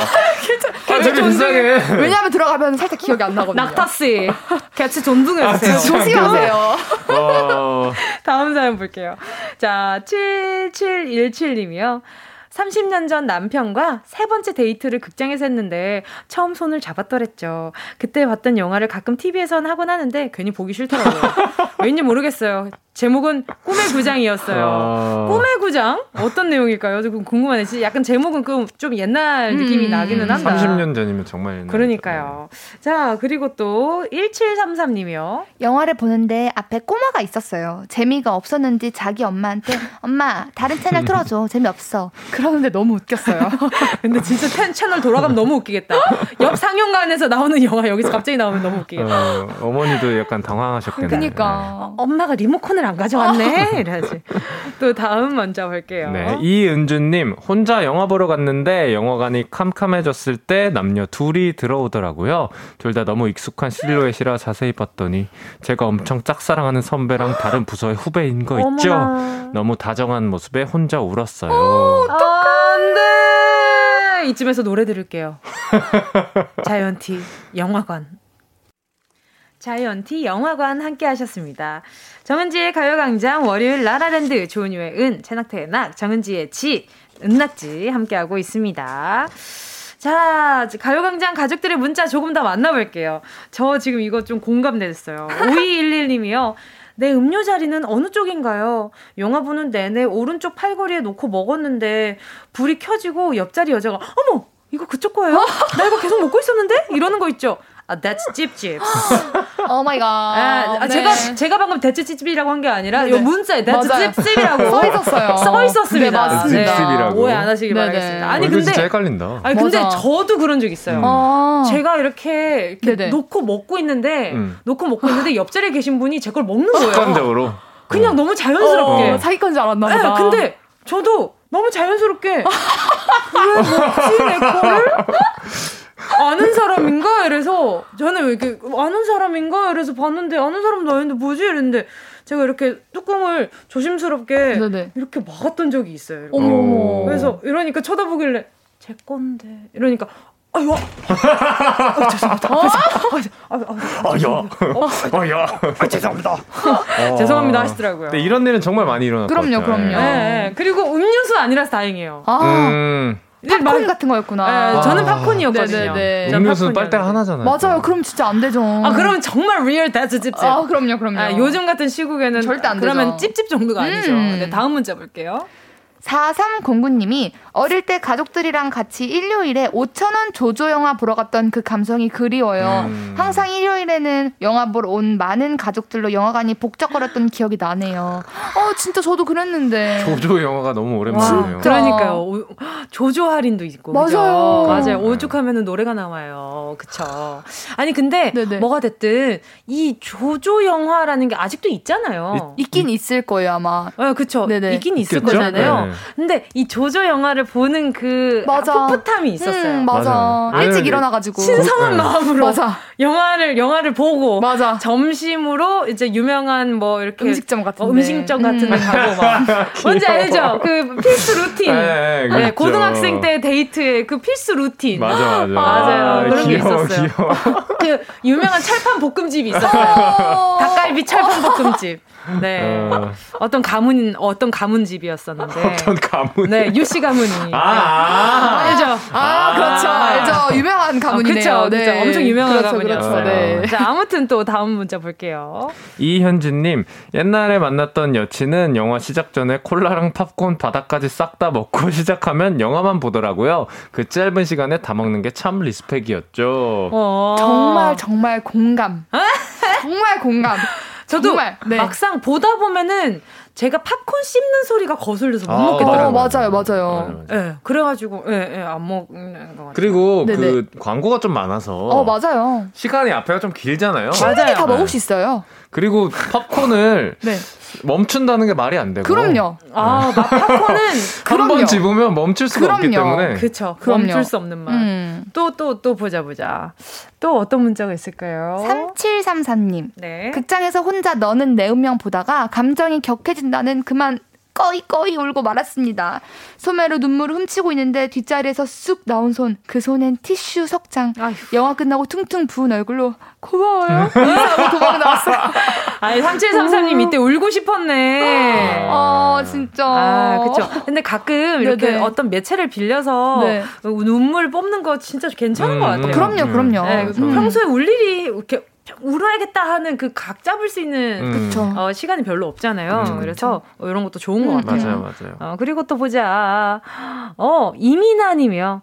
괜찮아요. 아, 되게 이상해. 왜냐하면 들어가면 살짝 기억이 안 나거든요. 낙타씨. 같이 존중해주세요. 아, 조심하세요. 어. 다음 사연 볼게요. 자, 7717님이요. 30년 전 남편과 세 번째 데이트를 극장에서 했는데 처음 손을 잡았더랬죠. 그때 봤던 영화를 가끔 TV에선 하곤 하는데 괜히 보기 싫더라고요. 왠지 모르겠어요. 제목은 꿈의 구장이었어요. 아... 꿈의 구장? 어떤 내용일까요? 좀 궁금하네. 약간 제목은 좀 옛날 음, 느낌이 음, 나기는 한다. 30년 전이면 정말 옛날. 그러니까요. 자, 그리고 또 1733님이요. 영화를 보는데 앞에 꼬마가 있었어요. 재미가 없었는지 자기 엄마한테 엄마, 다른 채널 틀어줘. 재미없어. 그러는데 너무 웃겼어요. 근데 진짜 채널 돌아가면 너무 웃기겠다. 옆 상영관에서 나오는 영화 여기서 갑자기 나오면 너무 웃기겠다. 어, 어머니도 약간 당황하셨겠네요. 그니까. 네. 엄마가 리모컨을 안 가져왔네. 이래야지. 또 다음 먼저 볼게요. 네, 이은주님 혼자 영화 보러 갔는데 영화관이 캄캄해졌을 때 남녀 둘이 들어오더라고요. 둘 다 너무 익숙한 실루엣이라 자세히 봤더니 제가 엄청 짝사랑하는 선배랑 다른 부서의 후배인 거 있죠. 어머나. 너무 다정한 모습에 혼자 울었어요. 어, 안돼. 이쯤에서 노래 들을게요. 자이언티 영화관. 자이언티 영화관 함께 하셨습니다. 정은지의 가요광장 월요일 라라랜드 조은유의 은, 채낙태의 낙, 정은지의 지, 은낙지 함께하고 있습니다. 자, 가요광장 가족들의 문자 조금 더 만나볼게요. 저 지금 이거 좀 공감됐어요. 5211님이요. 내 음료 자리는 어느 쪽인가요? 영화 보는 내내 오른쪽 팔걸이에 놓고 먹었는데 불이 켜지고 옆자리 여자가 어머 이거 그쪽 거예요? 나 이거 계속 먹고 있었는데 이러는 거 있죠. 아, that's 찝찝. oh my god. 아, 네. 제가 제가 방금 that's 찝이라고 한 게 아니라 네, 요 네. 문자에 that's 찝찝이라고 써 있었어요. 써 있었습니다. 네, 맞습니다. 오해 안 하시길 네네. 바라겠습니다. 아니 근데 진짜 헷갈린다. 아니 근데 맞아. 저도 그런 적 있어요. 음. 제가 이렇게, 이렇게 놓고 먹고 있는데 음. 놓고 먹고 있는데 옆자리에 계신 분이 제 걸 먹는 거예요. 습관적으로. 그냥 어. 너무 자연스럽게 어, 사기꾼 줄 알았나 보다. 네, 근데 저도 너무 자연스럽게 왜 먹지 내 거를? 아는 사람인가? 이래서 저는 왜 이렇게 아는 사람인가? 이래서 봤는데 아는 사람도 아닌데 뭐지? 이랬는데 제가 이렇게 뚜껑을 조심스럽게 네네. 이렇게 막았던 적이 있어요. 어머. 그래서 이러니까 쳐다보길래 제 건데 이러니까 아유, 아, 죄송합니다. 어? 아, 아, 아, 야, 아, 죄송합니다. 죄송합니다 하시더라고요. 네, 이런 일은 정말 많이 일어났 그럼요, 그럼요. 네. 네. 그리고 음료수 아니라서 다행이에요. 아. 음. 팝콘 같은 거였구나. 네, 저는 팝콘이었거든요. 네네네. 음료수는 빨대가 하나잖아요. 맞아요. 그럼 진짜 안 되죠. 아, 그럼 정말 real that's 찝찝. 아, 그럼요, 그럼요. 아, 요즘 같은 시국에는 절대 안 되죠. 그러면 찝찝 정도가 아니죠. 음. 네, 다음 문제 볼게요. 4309님이 어릴 때 가족들이랑 같이 일요일에 5천원 조조 영화 보러 갔던 그 감성이 그리워요. 음. 항상 일요일에는 영화 보러 온 많은 가족들로 영화관이 북적거렸던 기억이 나네요. 어, 진짜 저도 그랬는데. 조조 영화가 너무 오랜만이에요. 그러니까요. 조조 할인도 있고. 맞아요. 그죠? 맞아요. 오죽하면 노래가 나와요. 그쵸. 아니, 근데 네네. 뭐가 됐든 이 조조 영화라는 게 아직도 있잖아요. 있, 긴 있을 거예요, 아마. 어, 그쵸. 네네. 있긴 있을 있겠죠? 거잖아요. 네. 근데 이 조조 영화를 보는 그 맞아. 풋풋함이 있었어요. 음, 맞아. 맞아. 일찍 네. 일어나가지고 신성한 네. 마음으로 맞아. 영화를 영화를 보고 맞아. 점심으로 이제 유명한 뭐 이렇게 음식점 같은 어, 음식점 같은 데 음. 가고 막 뭔지 알죠? 그 필수 루틴. 네, 그렇죠. 네, 고등학생 때 데이트의 그 필수 루틴. 맞아 맞아. 맞아요. 아, 그런 귀여워, 게 있었어요. 그 유명한 철판 볶음집이 있었어요. 닭갈비 철판 볶음집. 네. 어. 떤 가문 어떤 가문 집이었었는데. 어떤 가문? 네, 유씨 가문이. 아, 아, 알죠. 아, 아, 그렇죠. 알죠. 유명한 가문이네요. 아, 그렇죠. 네. 엄청 유명한 그렇죠, 가문이었어요. 그렇죠. 네. 자, 아무튼 또 다음 문자 볼게요. 이현진 님, 옛날에 만났던 여친은 영화 시작 전에 콜라랑 팝콘 바닥까지 싹 다 먹고 시작하면 영화만 보더라고요. 그 짧은 시간에 다 먹는 게 참 리스펙이었죠. 어. 정말 정말 공감. 정말 공감. 저도 정말, 네. 막상 보다 보면은 제가 팝콘 씹는 소리가 거슬려서 못 아, 먹겠더라고요. 어, 맞아요, 맞아요. 예, 네, 그래가지고 예, 예, 안 먹는 것 같아요. 그리고 네네. 그 광고가 좀 많아서. 어, 맞아요. 시간이 앞에가 좀 길잖아요. 충분히 다 먹을 수 있어요. 그리고 팝콘을 네. 멈춘다는 게 말이 안 되고. 그럼요. 아, 팝콘은 한번 집으면 멈출 수가 그럼요. 없기 때문에. 그렇죠. 멈출 수 없는 말. 음. 또, 또, 또 보자, 보자. 또 어떤 문자가 있을까요? 3733님. 네. 극장에서 혼자 너는 내 운명 보다가 감정이 격해진다는 그만 꺼이 꺼이 울고 말았습니다. 소매로 눈물을 훔치고 있는데 뒷자리에서 쑥 나온 손, 그 손엔 티슈 석장. 아휴. 영화 끝나고 퉁퉁 부은 얼굴로 고마워요. 인사하고 도망 나왔어요. 아니, 3733님 이때 울고 싶었네. 아, 진짜. 아, 그쵸. 근데 가끔 이렇게 네네. 어떤 매체를 빌려서 네. 눈물 뽑는 거 진짜 괜찮은 음, 것 같아요. 그럼요, 그럼요. 네, 음. 평소에 울 일이 이렇게 울어야겠다 하는 그 각 잡을 수 있는 음. 어, 시간이 별로 없잖아요. 음. 그래서 어, 이런 것도 좋은 것 음, 같아요. 맞아요, 맞아요. 어, 그리고 또 보자. 어, 이민아님이요.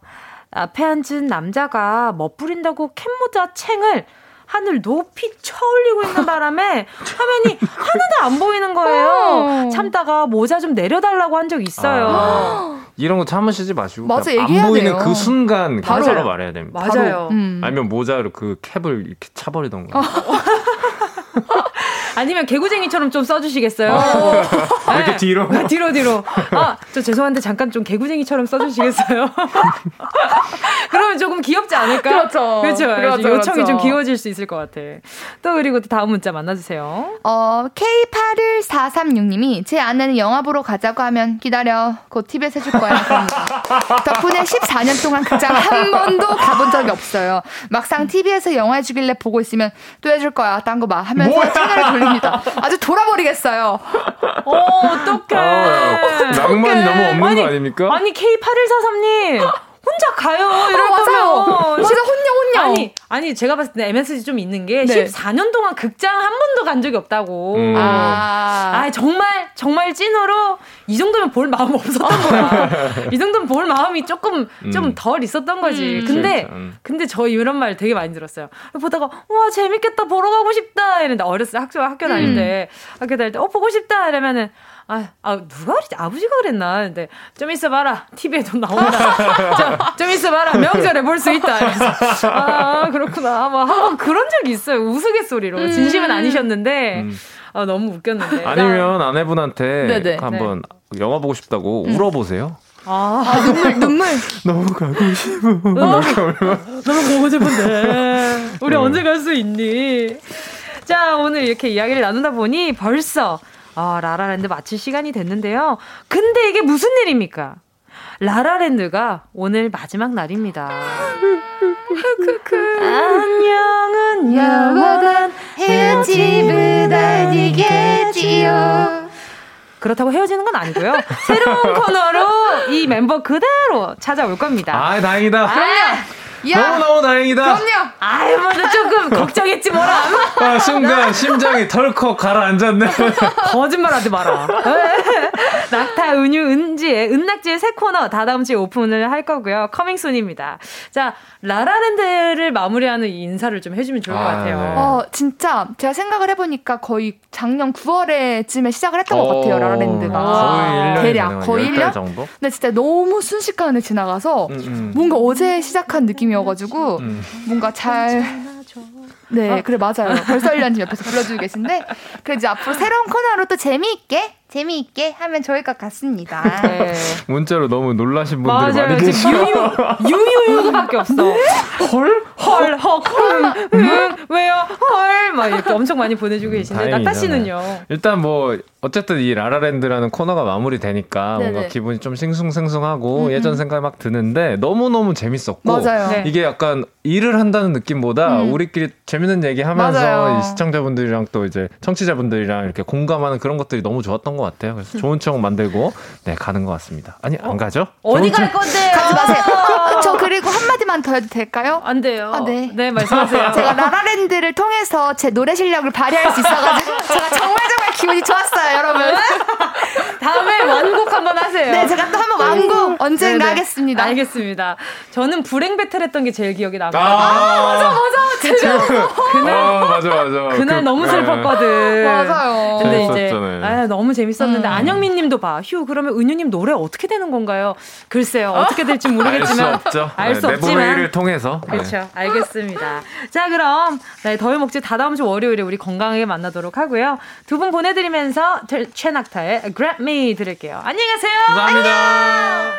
앞에 앉은 남자가 멋부린다고 캔모자 챙을 하늘 높이 쳐올리고 있는 바람에 화면이 하나도 안 보이는 거예요. 어. 참다가 모자 좀 내려달라고 한 적 있어요. 아. 이런 거 참으시지 마시고 맞아, 안 보이는 돼요. 그 순간 바로 말해야 됩니다. 맞아요. 음. 아니면 모자로 그 캡을 이렇게 차버리던가. 아니면 개구쟁이처럼 좀 써주시겠어요? 어. 네. 이렇게 뒤로? 네, 뒤로, 뒤로. 아, 저 죄송한데 잠깐 좀 개구쟁이처럼 써주시겠어요? 그러면 조금 귀엽지 않을까? 그렇죠. 그렇죠. 그렇죠. 요청이 그렇죠. 좀 귀여워질 수 있을 것 같아. 또 그리고 또 다음 문자 만나주세요. 어, K81436님이 제 아내는 영화 보러 가자고 하면 기다려. 곧 TV에서 해줄 거야. 덕분에 14년 동안 극장 한 번도 가본 적이 없어요. 막상 TV에서 영화 해주길래 보고 있으면 또 해줄 거야. 딴 거 봐. 하면서 채널을 돌리 돌립니다. 아주 돌아버리겠어요. 어, 어떡해. 아, 낭만이 너무 없는 아니, 거 아닙니까? 아니, K8143님. 혼자 가요. 이럴 어, 맞아요. 진짜 혼녀 혼녀. 아니 아니 제가 봤을 때 MSG 좀 있는 게 네. 14년 동안 극장 한 번도 간 적이 없다고. 음. 아. 아 정말 정말 찐으로 이 정도면 볼 마음 없었던 거야. 이 정도면 볼 마음이 조금 음. 좀덜 있었던 거지. 음. 근데 음. 근데 저 이런 말 되게 많이 들었어요. 보다가 와 재밌겠다 보러 가고 싶다 이랬는데 어렸을 때 학교 학교 다닐 때 음. 학교 다닐 때 어 보고 싶다 이러면은 아, 아 누가 그랬지? 아버지가 그랬나? 근데 좀 있어 봐라. TV에도 나온다. 좀, 좀 있어 봐라. 명절에 볼 수 있다. 그래서 아 그렇구나. 막 한번 그런 적이 있어요. 우스갯소리로. 음. 진심은 아니셨는데 음. 아 너무 웃겼는데. 아니면 아내분한테 네네. 한번 네. 영화 보고 싶다고 음. 울어보세요. 아, 아, 눈물, 눈물. 너무 가고 싶어. 너무, 너무 보고 싶은데. 우리 네. 언제 갈 수 있니? 자, 오늘 이렇게 이야기를 나누다 보니 벌써 아, 라라랜드 마칠 시간이 됐는데요. 근데 이게 무슨 일입니까? 라라랜드가 오늘 마지막 날입니다. 안녕은 영원한 헤어짐을 알리겠지요. 그렇다고 헤어지는 건 아니고요. 새로운 코너로 이 멤버 그대로 찾아올 겁니다. 아, 다행이다. 아, 너무 너무 다행이다. 그럼요. 아유, 뭐, 조금 걱정했지 뭐라. 아, 순간 심장이 덜컥 가라앉았네. 거짓말 하지 마라. 낙타, 은유, 은 지의, 은낙지의 새 코너 다다음 주에 오픈을 할 거고요. 커밍순입니다. 자, 라라랜드를 마무리하는 이 인사를 좀 해주면 좋을 것 아, 같아요. 네. 어, 진짜 제가 생각을 해보니까 거의 작년 9월에쯤에 시작을 했던 것 같아요. 라라랜드가. 거의 1년 대략 거의 1년 정도? 근데 진짜 너무 순식간에 지나가서 음, 음. 뭔가 어제 시작한 느낌이 느낌이어가지고 음. 뭔가 잘 네, 어? 그래 맞아요. 벌써 1년 옆에서 불러주고 계신데 그래 이제 앞으로 새로운 코너로 또 재미있게 재미있게 하면 좋을 것 같습니다. 네. 문자로 너무 놀라신 분들이 맞아요. 많이 계시요 유유 유유밖에 없어. 네? 헐? 헐, 헉, 응, 응, 왜요? 헐, 막 이렇게 엄청 많이 보내주고 계신데 낙타 씨는요? 일단 뭐 어쨌든 이 라라랜드라는 코너가 마무리되니까 네네. 뭔가 기분이 좀 싱숭생숭하고 음, 예전 음. 생각이 막 드는데 너무 너무 재밌었고 맞아요. 네. 이게 약간 일을 한다는 느낌보다 음. 우리끼리 재밌는 얘기 하면서 시청자분들이랑 또 이제 청취자분들이랑 이렇게 공감하는 그런 것들이 너무 좋았던 것 같아요. 그래서 좋은 추억 만들고 네 가는 것 같습니다. 아니 안 어? 가죠? 어디 갈 건데요? 가지 마세요. 어, 저 그리고 한 마디만 더 해도 될까요? 안 돼요. 아, 네. 네 말씀하세요. 제가 라라랜드를 통해서 제 노래 실력을 발휘할 수 있어가지고 제가 정말 정말 기분이 좋았어요, 여러분. 다음에 완곡 한번 하세요. 네, 제가 또 한번 완곡 언젠가 네네. 하겠습니다. 알겠습니다. 저는 불행 배틀 했던 게 제일 기억에 남아요. 아, 아, 맞아, 맞아. 그쵸? 그날 아, 맞아, 맞아. 그날 그, 너무 슬펐거든. 맞아요. 근데 이제 아, 너무 재밌었는데 음. 안영민 님도 봐. 휴, 그러면 은유 님 노래 어떻게 되는 건가요? 글쎄요, 어떻게 될지 모르겠지만 알수 없죠. 알수 네, 없지만 통해서. 그렇죠. 네. 알겠습니다. 자, 그럼 네, 더위 먹지 다 다음 주 월요일에 우리 건강하게 만나도록 하고요. 두 분 보내 드리면서 최낙타의 Grab Me 들을게요. 안녕히 가세요. 감사합니다. 안녕.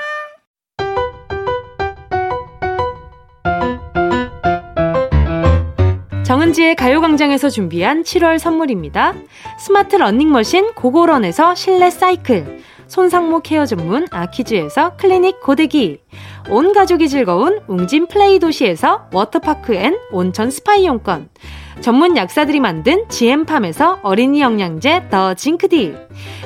정은지의 가요광장에서 준비한 7월 선물입니다. 스마트 러닝머신 고고런에서 실내 사이클, 손상모 케어 전문 아키즈에서 클리닉 고데기, 온 가족이 즐거운 웅진 플레이 도시에서 워터파크 and 온천 스파 이용권, 전문 약사들이 만든 지엠팜에서 어린이 영양제 더 징크디,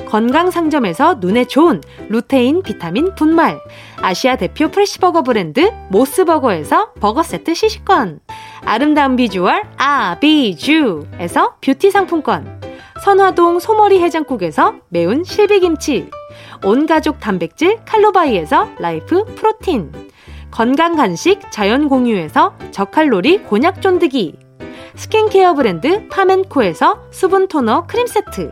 건강상점에서 눈에 좋은 루테인 비타민 분말, 아시아 대표 프레시버거 브랜드 모스버거에서 버거 세트 시식권, 아름다운 비주얼 아비주에서 뷰티 상품권, 선화동 소머리 해장국에서 매운 실비김치, 온가족 단백질 칼로바이에서 라이프 프로틴, 건강 간식 자연 공유에서 저칼로리 곤약 쫀득이, 스킨케어 브랜드 파멘코에서 수분 토너 크림 세트,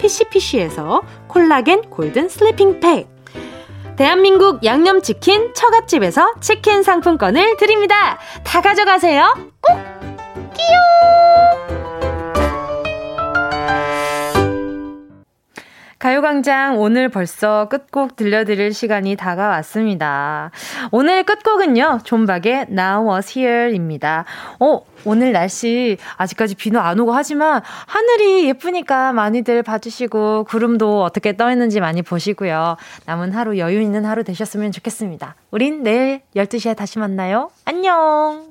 피시피시에서 콜라겐 골든 슬리핑 팩. 대한민국 양념치킨 처갓집에서 치킨 상품권을 드립니다. 다 가져가세요. 꼭! 끼용! 가요광장 오늘 벌써 끝곡 들려드릴 시간이 다가왔습니다. 오늘 끝곡은요, 존박의 Now Was Here입니다. 어, 오늘 날씨 아직까지 비는 안 오고 하지만 하늘이 예쁘니까 많이들 봐주시고 구름도 어떻게 떠 있는지 많이 보시고요. 남은 하루 여유 있는 하루 되셨으면 좋겠습니다. 우린 내일 12시에 다시 만나요. 안녕!